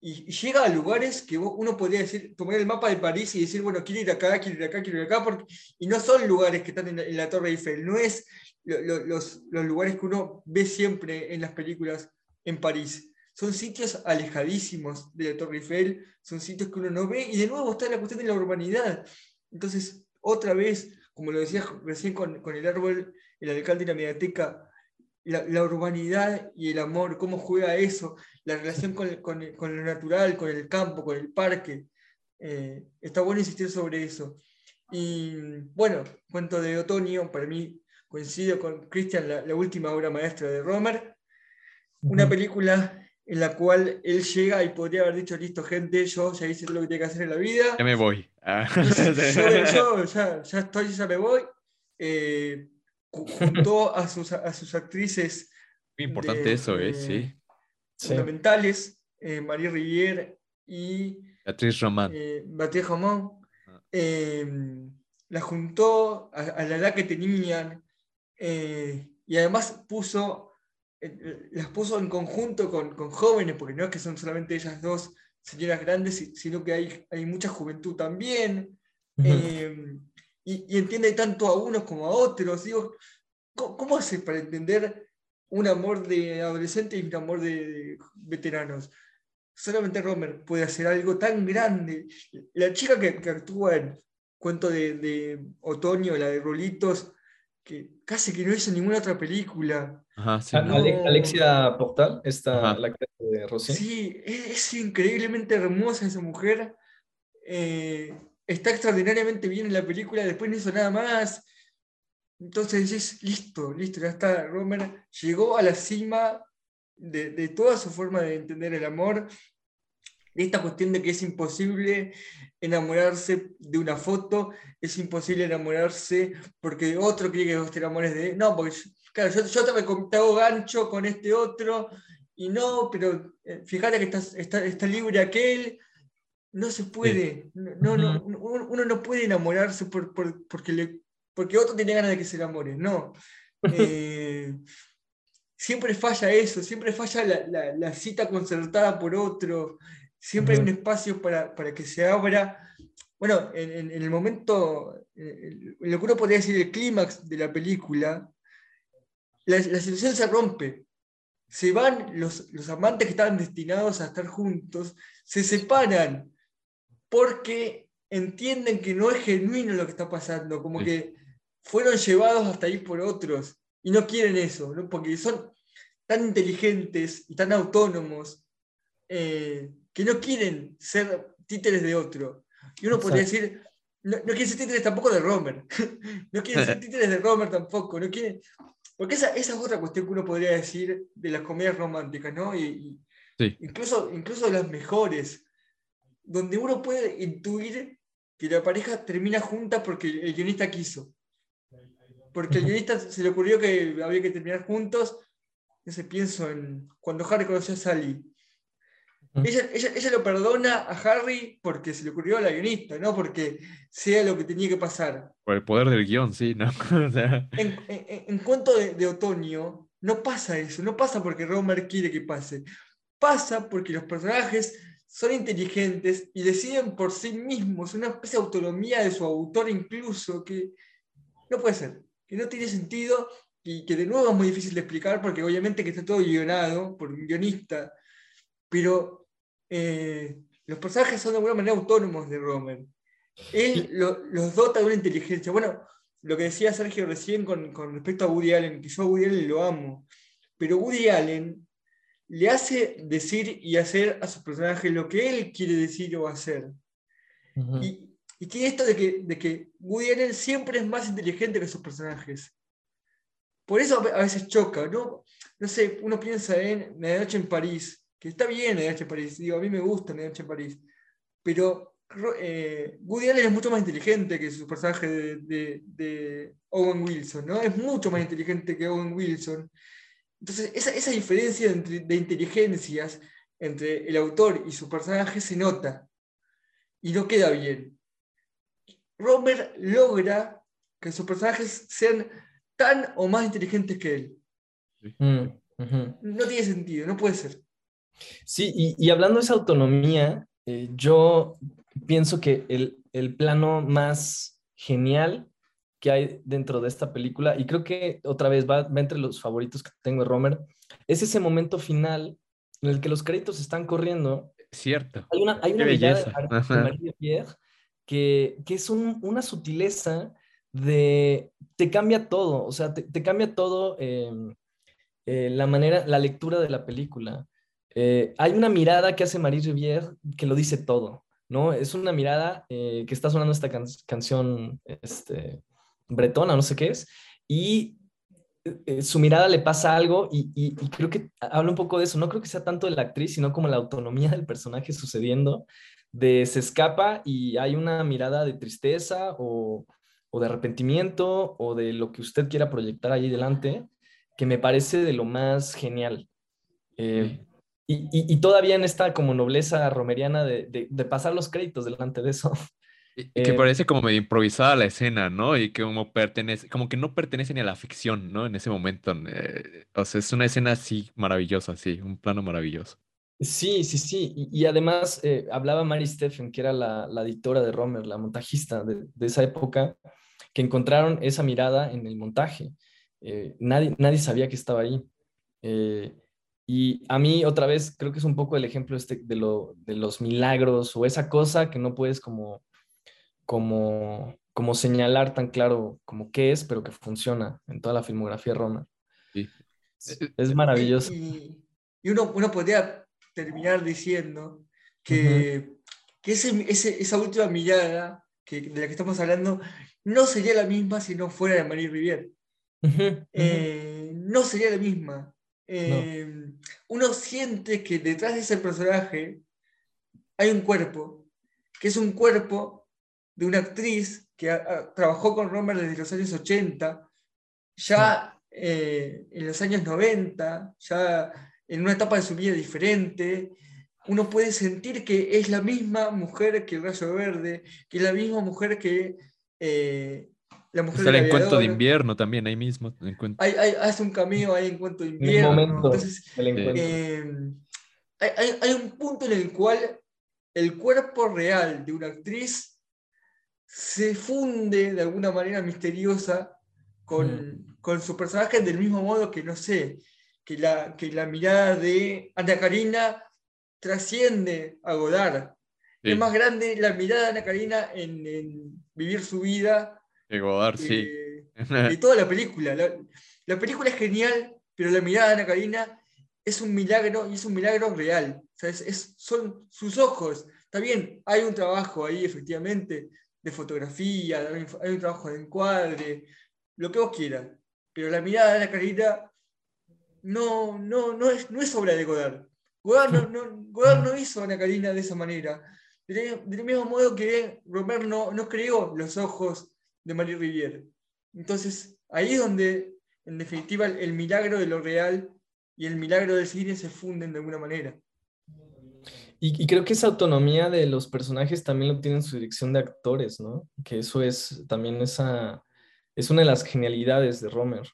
y, llega a lugares que uno podría decir, tomar el mapa de París y decir, bueno, quiero ir acá, quiero ir acá, quiero ir acá, y no son lugares que están en la, Torre Eiffel, no es los, lugares que uno ve siempre en las películas en París. Son sitios alejadísimos de la Torre Eiffel, son sitios que uno no ve, y de nuevo está la cuestión de la urbanidad. Entonces, otra vez, como lo decía recién con, con el árbol, el alcalde de la mediateca, la, urbanidad y el amor, cómo juega eso, la relación con, con, con lo natural, con el campo, con el parque. Eh, está bueno insistir sobre eso. Y bueno, cuento de otoño, para mí coincido con Christian, la, última obra maestra de Romer, una película en la cual él llega y podría haber dicho, listo gente, yo ya hice todo lo que tengo que hacer en la vida. Ya me voy. Ah. Yo, ya, ya, estoy, ya me voy. Eh, juntó a sus, a sus actrices. Muy importante eso, ¿eh? Sí. Fundamentales, eh, Marie Rivière y. Beatriz Román. Eh, Beatriz Román. Ah. Em, la juntó a, la edad que tenían eh, y además puso, las puso en conjunto con, con, jóvenes, porque no es que son solamente ellas dos señoras grandes, sino que hay, hay mucha juventud también y, entiende tanto a unos como a otros. Digo, ¿cómo, hace para entender un amor de adolescente y un amor de, veteranos? Solamente Romer puede hacer algo tan grande. La chica que, actúa en Cuento de, Otoño, la de Rolitos, que casi que no hizo ninguna otra película. Alexia Portal, esta la de Rosé. Sí, es, increíblemente hermosa esa mujer. Eh, está extraordinariamente bien en la película, después no hizo nada más. Entonces es listo, listo, ya está. Romer llegó a la cima de, toda su forma de entender el amor, de esta cuestión de que es imposible enamorarse de una foto, es imposible enamorarse porque otro quiere que vos te enamores de... No, porque claro, yo, yo te, hago gancho con este otro y no, pero eh, fíjate que está, está libre aquel no se puede. No, no, uno no puede enamorarse por, porque, le, porque otro tiene ganas de que se enamore. No. Eh, siempre falla eso, siempre falla la, cita concertada por otro, siempre hay un espacio para, que se abra. Bueno, en, el momento, en lo que uno podría decir el clímax de la película, la, la situación se rompe. Se van los, los amantes que estaban destinados a estar juntos, se separan porque entienden que no es genuino lo que está pasando, como que fueron llevados hasta ahí por otros y no quieren eso, porque son tan inteligentes y tan autónomos eh, que no quieren ser títeres de otro. Y uno podría decir, no, no quieren ser títeres tampoco de Romer, no quieren ser títeres de Romer tampoco, no quieren... Porque esa, esa, es otra cuestión que uno podría decir de las comedias románticas, ¿no? Y, incluso, incluso de las mejores donde uno puede intuir que la pareja termina junta porque el guionista quiso. Porque el guionista se le ocurrió que había que terminar juntos. Ese pienso en cuando Harry conoció a Sally. Ella, ella, lo perdona a Harry porque se le ocurrió a la guionista, no porque sea lo que tenía que pasar. Por el poder del guion, sí, ¿no? en, en, cuanto de, de, otoño, no pasa eso, no pasa porque Romer quiere que pase, pasa porque los personajes son inteligentes y deciden por sí mismos, una especie de autonomía de su autor incluso, que no puede ser, que no tiene sentido y que de nuevo es muy difícil de explicar porque obviamente que está todo guionado por un guionista, pero eh, los personajes son de alguna manera autónomos de Romer. Él los dota de una inteligencia. Bueno, lo que decía Sergio recién con, respecto a Woody Allen, que yo a Woody Allen lo amo, pero Woody Allen le hace decir y hacer a sus personajes lo que él quiere decir o hacer. y, tiene esto de que, de que Woody Allen siempre es más inteligente que sus personajes. Por eso a veces choca, ¿no? No sé, uno piensa en Medianoche en París, que está bien Medianoche en París, digo, a mí me gusta Medianoche en París, pero eh, Woody Allen es mucho más inteligente que su personaje de, Owen Wilson, ¿no? Es mucho más inteligente que Owen Wilson. Entonces, esa, diferencia de inteligencias entre el autor y su personaje se nota y no queda bien. Romer logra que sus personajes sean tan o más inteligentes que él. Mm, no tiene sentido, no puede ser. Sí, y, hablando de esa autonomía, eh, yo pienso que el, plano más genial que hay dentro de esta película, y creo que otra vez va, entre los favoritos que tengo de Romer, es ese momento final en el que los créditos están corriendo. Cierto. Hay una, hay una de, Marie Pierre que, que es una sutileza de, te cambia todo, o sea, te, cambia todo em, eh, la manera, la lectura de la película. Eh, hay una mirada que hace Marie Rivière que lo dice todo. ¿no? Es una mirada eh, que está sonando esta canción este, bretona, no sé qué es, y eh, su mirada le pasa algo y, creo que habla un poco de eso. No creo que sea tanto de la actriz, sino como la autonomía del personaje sucediendo, de se escapa y hay una mirada de tristeza o, de arrepentimiento o de lo que usted quiera proyectar ahí delante, que me parece de lo más genial. Eh, y, todavía en esta como nobleza romeriana de, pasar los créditos delante de eso. Y que eh, parece como medio improvisada la escena, ¿no? Y que como pertenece, como que no pertenece ni a la ficción, ¿no? En ese momento. Eh, o sea, es una escena así maravillosa, sí, un plano maravilloso. Sí, sí, sí. Y, además eh, hablaba Mary Steffen, que era la, editora de Romer, la montajista de, esa época, que encontraron esa mirada en el montaje. nadie, nadie sabía que estaba ahí. Y a mí, otra vez, creo que es un poco el ejemplo este de, lo, de los milagros o esa cosa que no puedes como, como, como señalar tan claro como qué es, pero que funciona en toda la filmografía Roma. Sí. Es, maravilloso. Y, uno, uno, podría terminar diciendo que, que ese, esa última mirada que, de la que estamos hablando no sería la misma si no fuera de Marie Rivière. Eh, no sería la misma. Em, uno siente que detrás de ese personaje hay un cuerpo, que es un cuerpo de una actriz que trabajó con Romer desde los años 80, ya eh, en los años 90, ya en una etapa de su vida diferente, uno puede sentir que es la misma mujer que Rayo Verde, que es la misma mujer que eh, la mujer Está el encuentro de invierno también, ahí mismo. Hay, hay, hace un cameo ahí en encuentro de invierno. Entonces, eh, hay, hay, un punto en el cual el cuerpo real de una actriz se funde de alguna manera misteriosa con, mm. con su personaje del mismo modo que, no sé, que la, que la mirada de Ana Karina trasciende a Godard. Es más grande la mirada de Ana Karina en, en vivir su vida sí. de toda la película. La, película es genial, pero la mirada de Ana Karina es un milagro y es un milagro real. es, son sus ojos. Está bien, hay un trabajo ahí, efectivamente, de fotografía, hay un trabajo de encuadre, lo que vos quieras. Pero la mirada Ana Karina no, no, no, es, no es obra de Godard. Godard no, hizo a Ana Karina de esa manera. Del, mismo modo que Romer no, no creó los ojos de Marie Rivière. Entonces, ahí es donde, en definitiva, el, milagro de lo real y el milagro del cine se funden de alguna manera. Y, creo que esa autonomía de los personajes también lo tienen su dirección de actores, ¿no? Que eso es también esa, es una de las genialidades de Romer,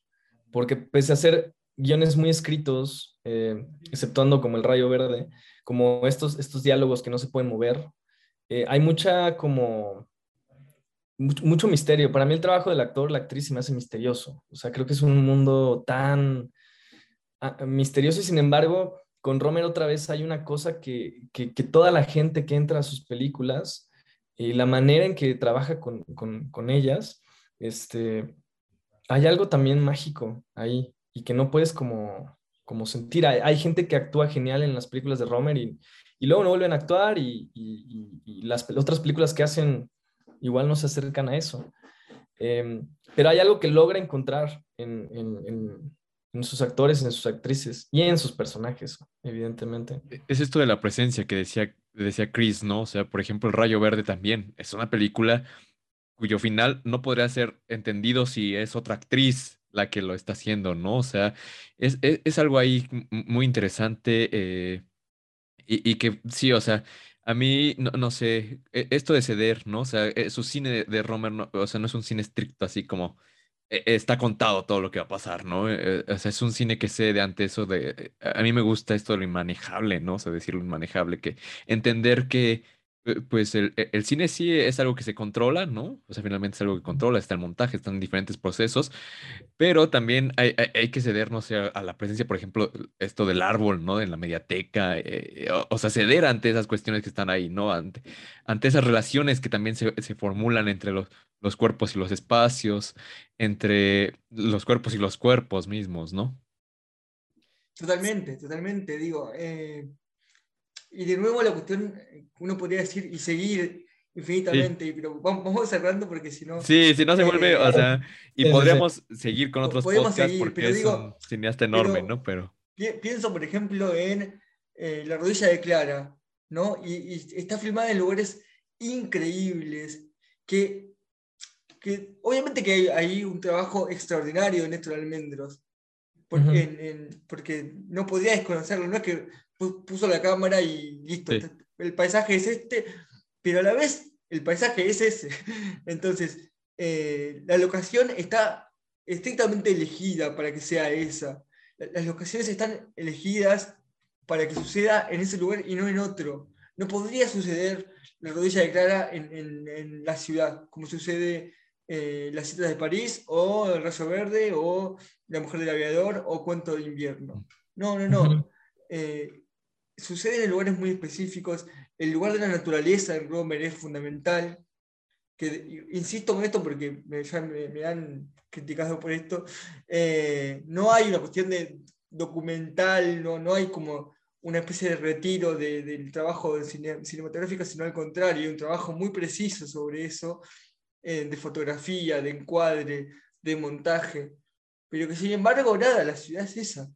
porque pese a ser guiones muy escritos, eh, exceptuando como El Rayo Verde, como estos, estos diálogos que no se pueden mover. Eh, hay mucha como mucho, misterio. Para mí el trabajo del actor, la actriz, se me hace misterioso. O sea, creo que es un mundo tan ah, misterioso y sin embargo, con Romer otra vez hay una cosa que, que, toda la gente que entra a sus películas y la manera en que trabaja con, con, con ellas, este, hay algo también mágico ahí y que no puedes como, como sentir. Hay, gente que actúa genial en las películas de Romer y, y luego no vuelven a actuar y, y, las otras películas que hacen igual no se acercan a eso. Em, pero hay algo que logra encontrar en, en, en, sus actores, en sus actrices y en sus personajes, evidentemente. E, es esto de la presencia que decía, decía Chris, ¿no? O sea, por ejemplo, El Rayo Verde también es una película cuyo final no podría ser entendido si es otra actriz la que lo está haciendo, ¿no? O sea, es, es, es algo ahí muy interesante eh, y, y, que sí, o sea, a mí, no, no, sé, e, esto de ceder, ¿no? O sea, eh, su cine de, Romer, no, o sea, no es un cine estricto así como e, está contado todo lo que va a pasar, ¿no? Eh, o sea, es un cine que cede ante eso de, a mí me gusta esto de lo inmanejable, ¿no? O sea, decirlo inmanejable, que entender que pues el, e, el, cine sí es algo que se controla, ¿no? O sea, finalmente es algo que controla, está el montaje, están diferentes procesos, pero también hay, hay, que ceder, no sé, a la presencia, por ejemplo, esto del árbol, ¿no? En la mediateca, eh, o, sea, ceder ante esas cuestiones que están ahí, ¿no? Ante, ante esas relaciones que también se, se formulan entre los, los cuerpos y los espacios, entre los cuerpos y los cuerpos mismos, ¿no? Totalmente, totalmente, digo. Eh y de nuevo la cuestión, uno podría decir y seguir infinitamente, pero vamos, cerrando porque si no... Sí, si no se vuelve, o sea, y podríamos seguir con otros podcasts porque es un cineasta enorme, ¿no? Pero... Pienso, por ejemplo, en eh, La rodilla de Clara, ¿no? Y, está filmada en lugares increíbles, que, que obviamente que hay, hay un trabajo extraordinario de Néstor Almendros, porque, porque no podría desconocerlo, no es que puso la cámara y listo, el paisaje es este, pero a la vez el paisaje es ese. Entonces, eh, la locación está estrictamente elegida para que sea esa. Las locaciones están elegidas para que suceda en ese lugar y no en otro. No podría suceder la rodilla de Clara en, en, la ciudad, como sucede eh, Las citas de París, o El Rayo Verde, o La Mujer del Aviador, o Cuento de Invierno. No, no, no sucede en lugares muy específicos. El lugar de la naturaleza en Romer es fundamental. Que, insisto con esto porque me, ya me, han criticado por esto. Eh, no hay una cuestión de documental, no, no hay como una especie de retiro del trabajo cinematográfico, sino al contrario, hay un trabajo muy preciso sobre eso, eh, de fotografía, de encuadre, de montaje. Pero que sin embargo, nada, la ciudad es esa.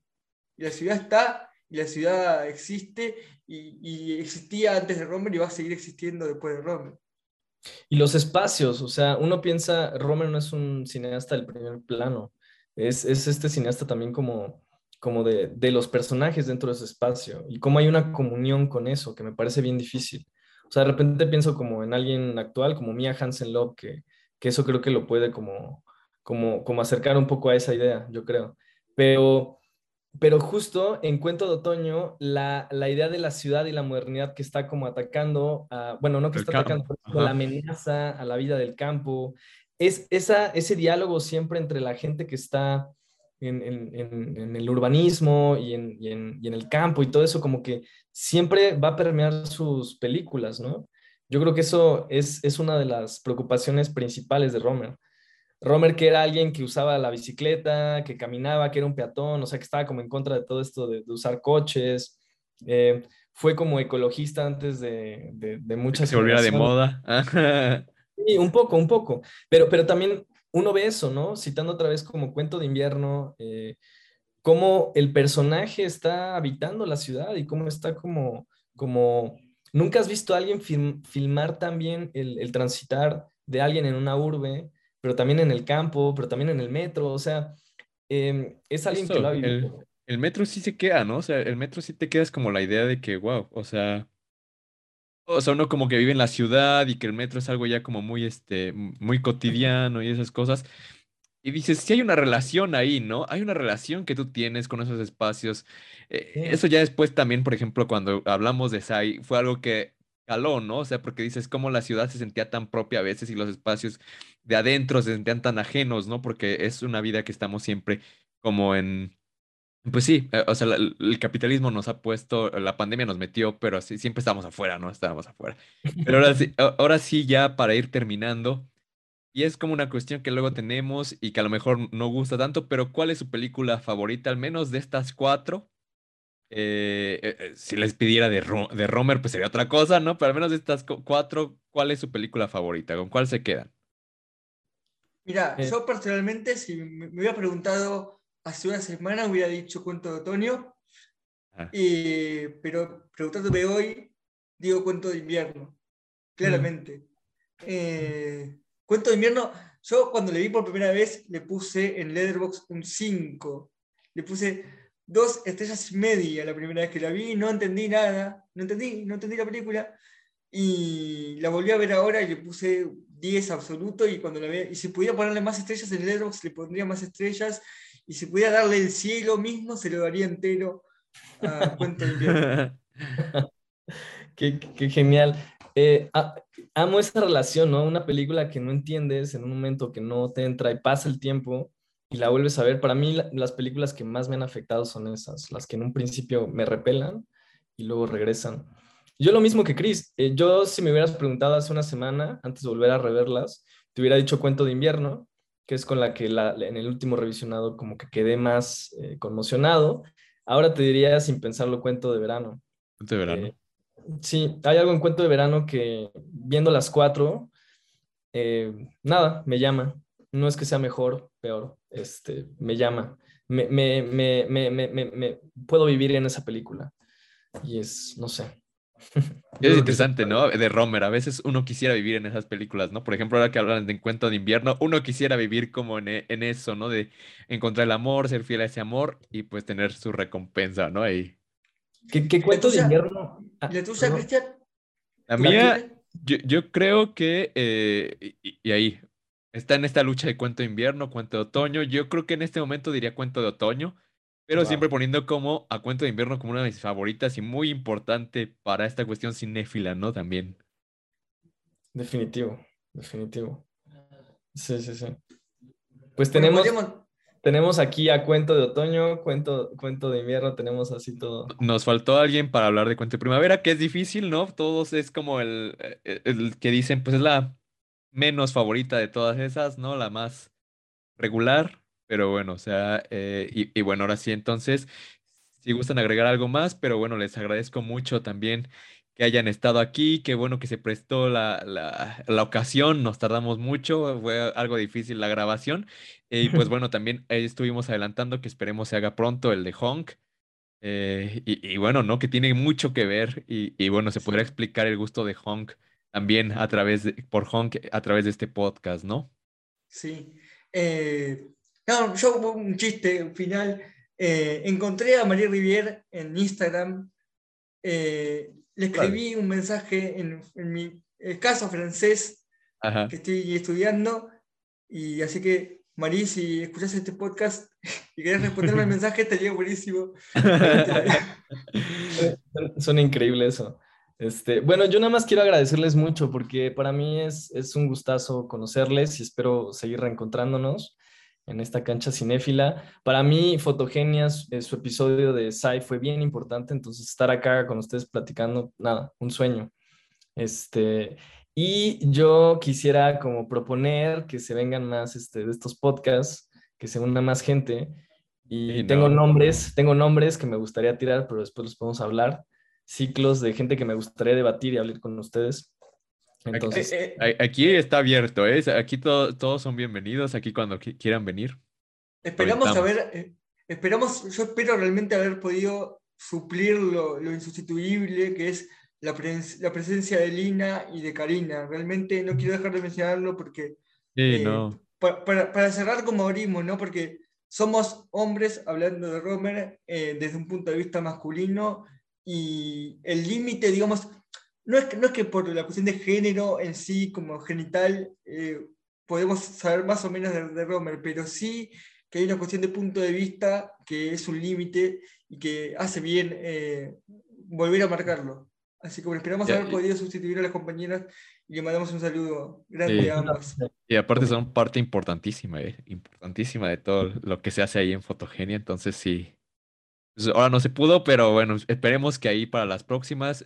Y la ciudad está y la ciudad existe y, existía antes de Romer y va a seguir existiendo después de Romer. Y los espacios, o sea, uno piensa, Romer no es un cineasta del primer plano, es, es este cineasta también como, como de, de, los personajes dentro de ese espacio y cómo hay una comunión con eso, que me parece bien difícil. O sea, de repente pienso como en alguien actual, como Mia Hansen Love, que, que eso creo que lo puede como, como, como acercar un poco a esa idea, yo creo. Pero pero justo en Cuento de Otoño, la, la, idea de la ciudad y la modernidad que está como atacando, a, bueno, no que está atacando, pero la amenaza a la vida del campo, es esa, ese diálogo siempre entre la gente que está en, en, en, el urbanismo y, y, y en, el campo y todo eso, como que siempre va a permear sus películas, ¿no? Yo creo que eso es, es una de las preocupaciones principales de Romer Romer, que era alguien que usaba la bicicleta, que caminaba, que era un peatón, o sea, que estaba como en contra de todo esto de, usar coches. Eh, fue como ecologista antes de, de, muchas... se volviera de moda. sí, un poco, un poco. Pero, pero también uno ve eso, ¿no? Citando otra vez como cuento de invierno, eh, cómo el personaje está habitando la ciudad y cómo está como, como... Nunca has visto a alguien filmar también el, el transitar de alguien en una urbe pero también en el campo, pero también en el metro, o sea, em, es alguien que lo ha vivido. El, metro sí se queda, ¿no? O sea, el metro sí te quedas como la idea de que, wow, o sea, o sea, uno como que vive en la ciudad y que el metro es algo ya como muy, este, muy cotidiano y esas cosas. Y dices, sí hay una relación ahí, ¿no? Hay una relación que tú tienes con esos espacios. Eh, eso ya después también, por ejemplo, cuando hablamos de Sai, fue algo que caló, ¿no? O sea, porque dices cómo la ciudad se sentía tan propia a veces y los espacios de adentro se sentían tan ajenos, ¿no? Porque es una vida que estamos siempre como en... Pues sí, eh, o sea, el capitalismo nos ha puesto, la pandemia nos metió, pero así siempre estábamos afuera, ¿no? Estábamos afuera. Pero ahora sí, ahora sí ya para ir terminando, y es como una cuestión que luego tenemos y que a lo mejor no gusta tanto, pero ¿cuál es su película favorita, al menos de estas cuatro? Eh, eh, eh, si les pidiera de, de Romer, pues sería otra cosa, ¿no? Pero al menos de estas cuatro, ¿cuál es su película favorita? ¿Con cuál se quedan? Mira, yo personalmente, si me, hubiera preguntado hace una semana, hubiera dicho Cuento de Otoño, pero preguntándome hoy, digo Cuento de Invierno, claramente. Mm. Cuento de invierno, yo cuando le vi por primera vez le puse en Letterboxd un 5. Le puse dos estrellas y media la primera vez que la vi, no entendí nada, no entendí, no entendí la película. Y la volví a ver ahora y le puse 10 absoluto y cuando si pudiera ponerle más estrellas en Letterboxd le pondría más estrellas y si pudiera darle el cielo mismo se lo daría entero a Cuento de invierno. qué, qué, genial. Eh, amo esa relación, ¿no? Una película que no entiendes en un momento que no te entra y pasa el tiempo y la vuelves a ver. Para mí las películas que más me han afectado son esas, las que en un principio me repelan y luego regresan. Yo lo mismo que Chris, eh, yo si me hubieras preguntado hace una semana, antes de volver a reverlas, te hubiera dicho Cuento de invierno, que es con la que en el último revisionado como que quedé más eh, conmocionado. Ahora te diría sin pensarlo Cuento de verano. Cuento de verano. Sí, hay algo en cuento de verano que viendo las cuatro, eh, nada, me llama. No es que sea mejor, peor, este, me llama. Me, me, me, me, puedo vivir en esa película. Y es, no sé. Es interesante, ¿no? De Romer, a veces uno quisiera vivir en esas películas, ¿no? Por ejemplo, ahora que hablan de Encuentro de Invierno, uno quisiera vivir como en, en eso, ¿no? De encontrar el amor, ser fiel a ese amor y pues tener su recompensa, ¿no? Ahí. ¿Qué, cuento de invierno? Ah, ¿La tuya, Cristian? La mía, yo, creo que, eh, y, ahí, está en esta lucha de cuento de invierno, cuento de otoño. Yo creo que en este momento diría cuento de otoño, pero siempre poniendo como a cuento de invierno como una de mis favoritas y muy importante para esta cuestión cinéfila, ¿no? También. Definitivo, definitivo. Sí, sí, sí. Pues tenemos tenemos aquí a cuento de otoño, cuento, cuento de invierno, tenemos así todo. Nos faltó alguien para hablar de cuento de primavera, que es difícil, ¿no? Todos es como el, eh, el, que dicen, pues es la menos favorita de todas esas, ¿no? La más regular, pero bueno, o sea, eh, y, y bueno, ahora sí, entonces, si gustan agregar algo más, pero bueno, les agradezco mucho también que hayan estado aquí, qué bueno que se prestó la, la, ocasión, nos tardamos mucho, fue algo difícil la grabación. Y pues bueno, también estuvimos adelantando que esperemos se haga pronto el de Honk. Eh, y, bueno, ¿no? Que tiene mucho que ver y, bueno, se podrá explicar el gusto de Honk también a través de, por Honk a través de este podcast, ¿no? Sí. Eh, no, yo un chiste final. Eh, encontré a María Rivier en Instagram le escribí un mensaje en, mi caso francés que estoy estudiando, y así que, Marí, si escuchas este podcast y querés responderme el mensaje, estaría buenísimo. Son increíble eso. Este, bueno, yo nada más quiero agradecerles mucho porque para mí es, es un gustazo conocerles y espero seguir reencontrándonos en esta cancha cinéfila. Para mí, Fotogenias, eh, su episodio de Sai fue bien importante, entonces estar acá con ustedes platicando, nada, un sueño. Este, y yo quisiera como proponer que se vengan más este, de estos podcasts, que se una más gente. Y tengo nombres, tengo nombres que me gustaría tirar, pero después los podemos hablar. Ciclos de gente que me gustaría debatir y hablar con ustedes. Entonces, eh, eh, aquí, está abierto, ¿eh? Aquí todos son bienvenidos, aquí cuando quieran venir. Esperamos haber, eh, esperamos, yo espero realmente haber podido suplir lo, insustituible que es la, la, presencia de Lina y de Karina. Realmente no quiero dejar de mencionarlo porque... Sí, no. Para, para, cerrar como abrimos, ¿no? Porque somos hombres, hablando de Romer, desde un punto de vista masculino y el límite, digamos, no es, que, no es que por la cuestión de género en sí, como genital, eh, podemos saber más o menos de, Romer, pero sí que hay una cuestión de punto de vista que es un límite y que hace bien eh, volver a marcarlo. Así que esperamos haber podido sustituir a las compañeras y le mandamos un saludo grande a ambas. Y aparte son parte importantísima, eh, importantísima de todo lo que se hace ahí en Fotogenia, entonces sí. Pues ahora no se pudo, pero bueno, esperemos que ahí para las próximas,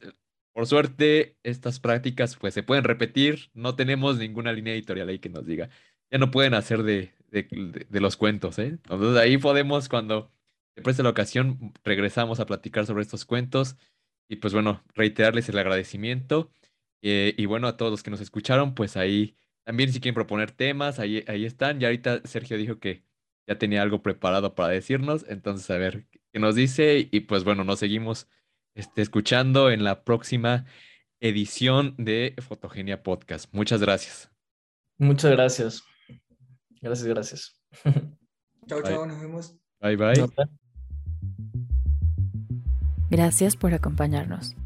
por suerte, estas prácticas pues se pueden repetir, no tenemos ninguna línea editorial ahí que nos diga, ya no pueden hacer de, de, los cuentos, ¿eh? Entonces ahí podemos, cuando se preste la ocasión, regresamos a platicar sobre estos cuentos y pues bueno, reiterarles el agradecimiento. Eh, y bueno, a todos los que nos escucharon, pues ahí también si quieren proponer temas, ahí, ahí están. Y ahorita Sergio dijo que ya tenía algo preparado para decirnos. Entonces, a ver qué nos dice. Y pues bueno, nos seguimos este, escuchando en la próxima edición de Fotogenia Podcast. Muchas gracias. Muchas gracias. Gracias, gracias. Chao, chao, nos vemos. Bye, bye. Gracias por acompañarnos.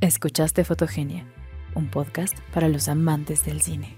Escuchaste Fotogenia, un podcast para los amantes del cine.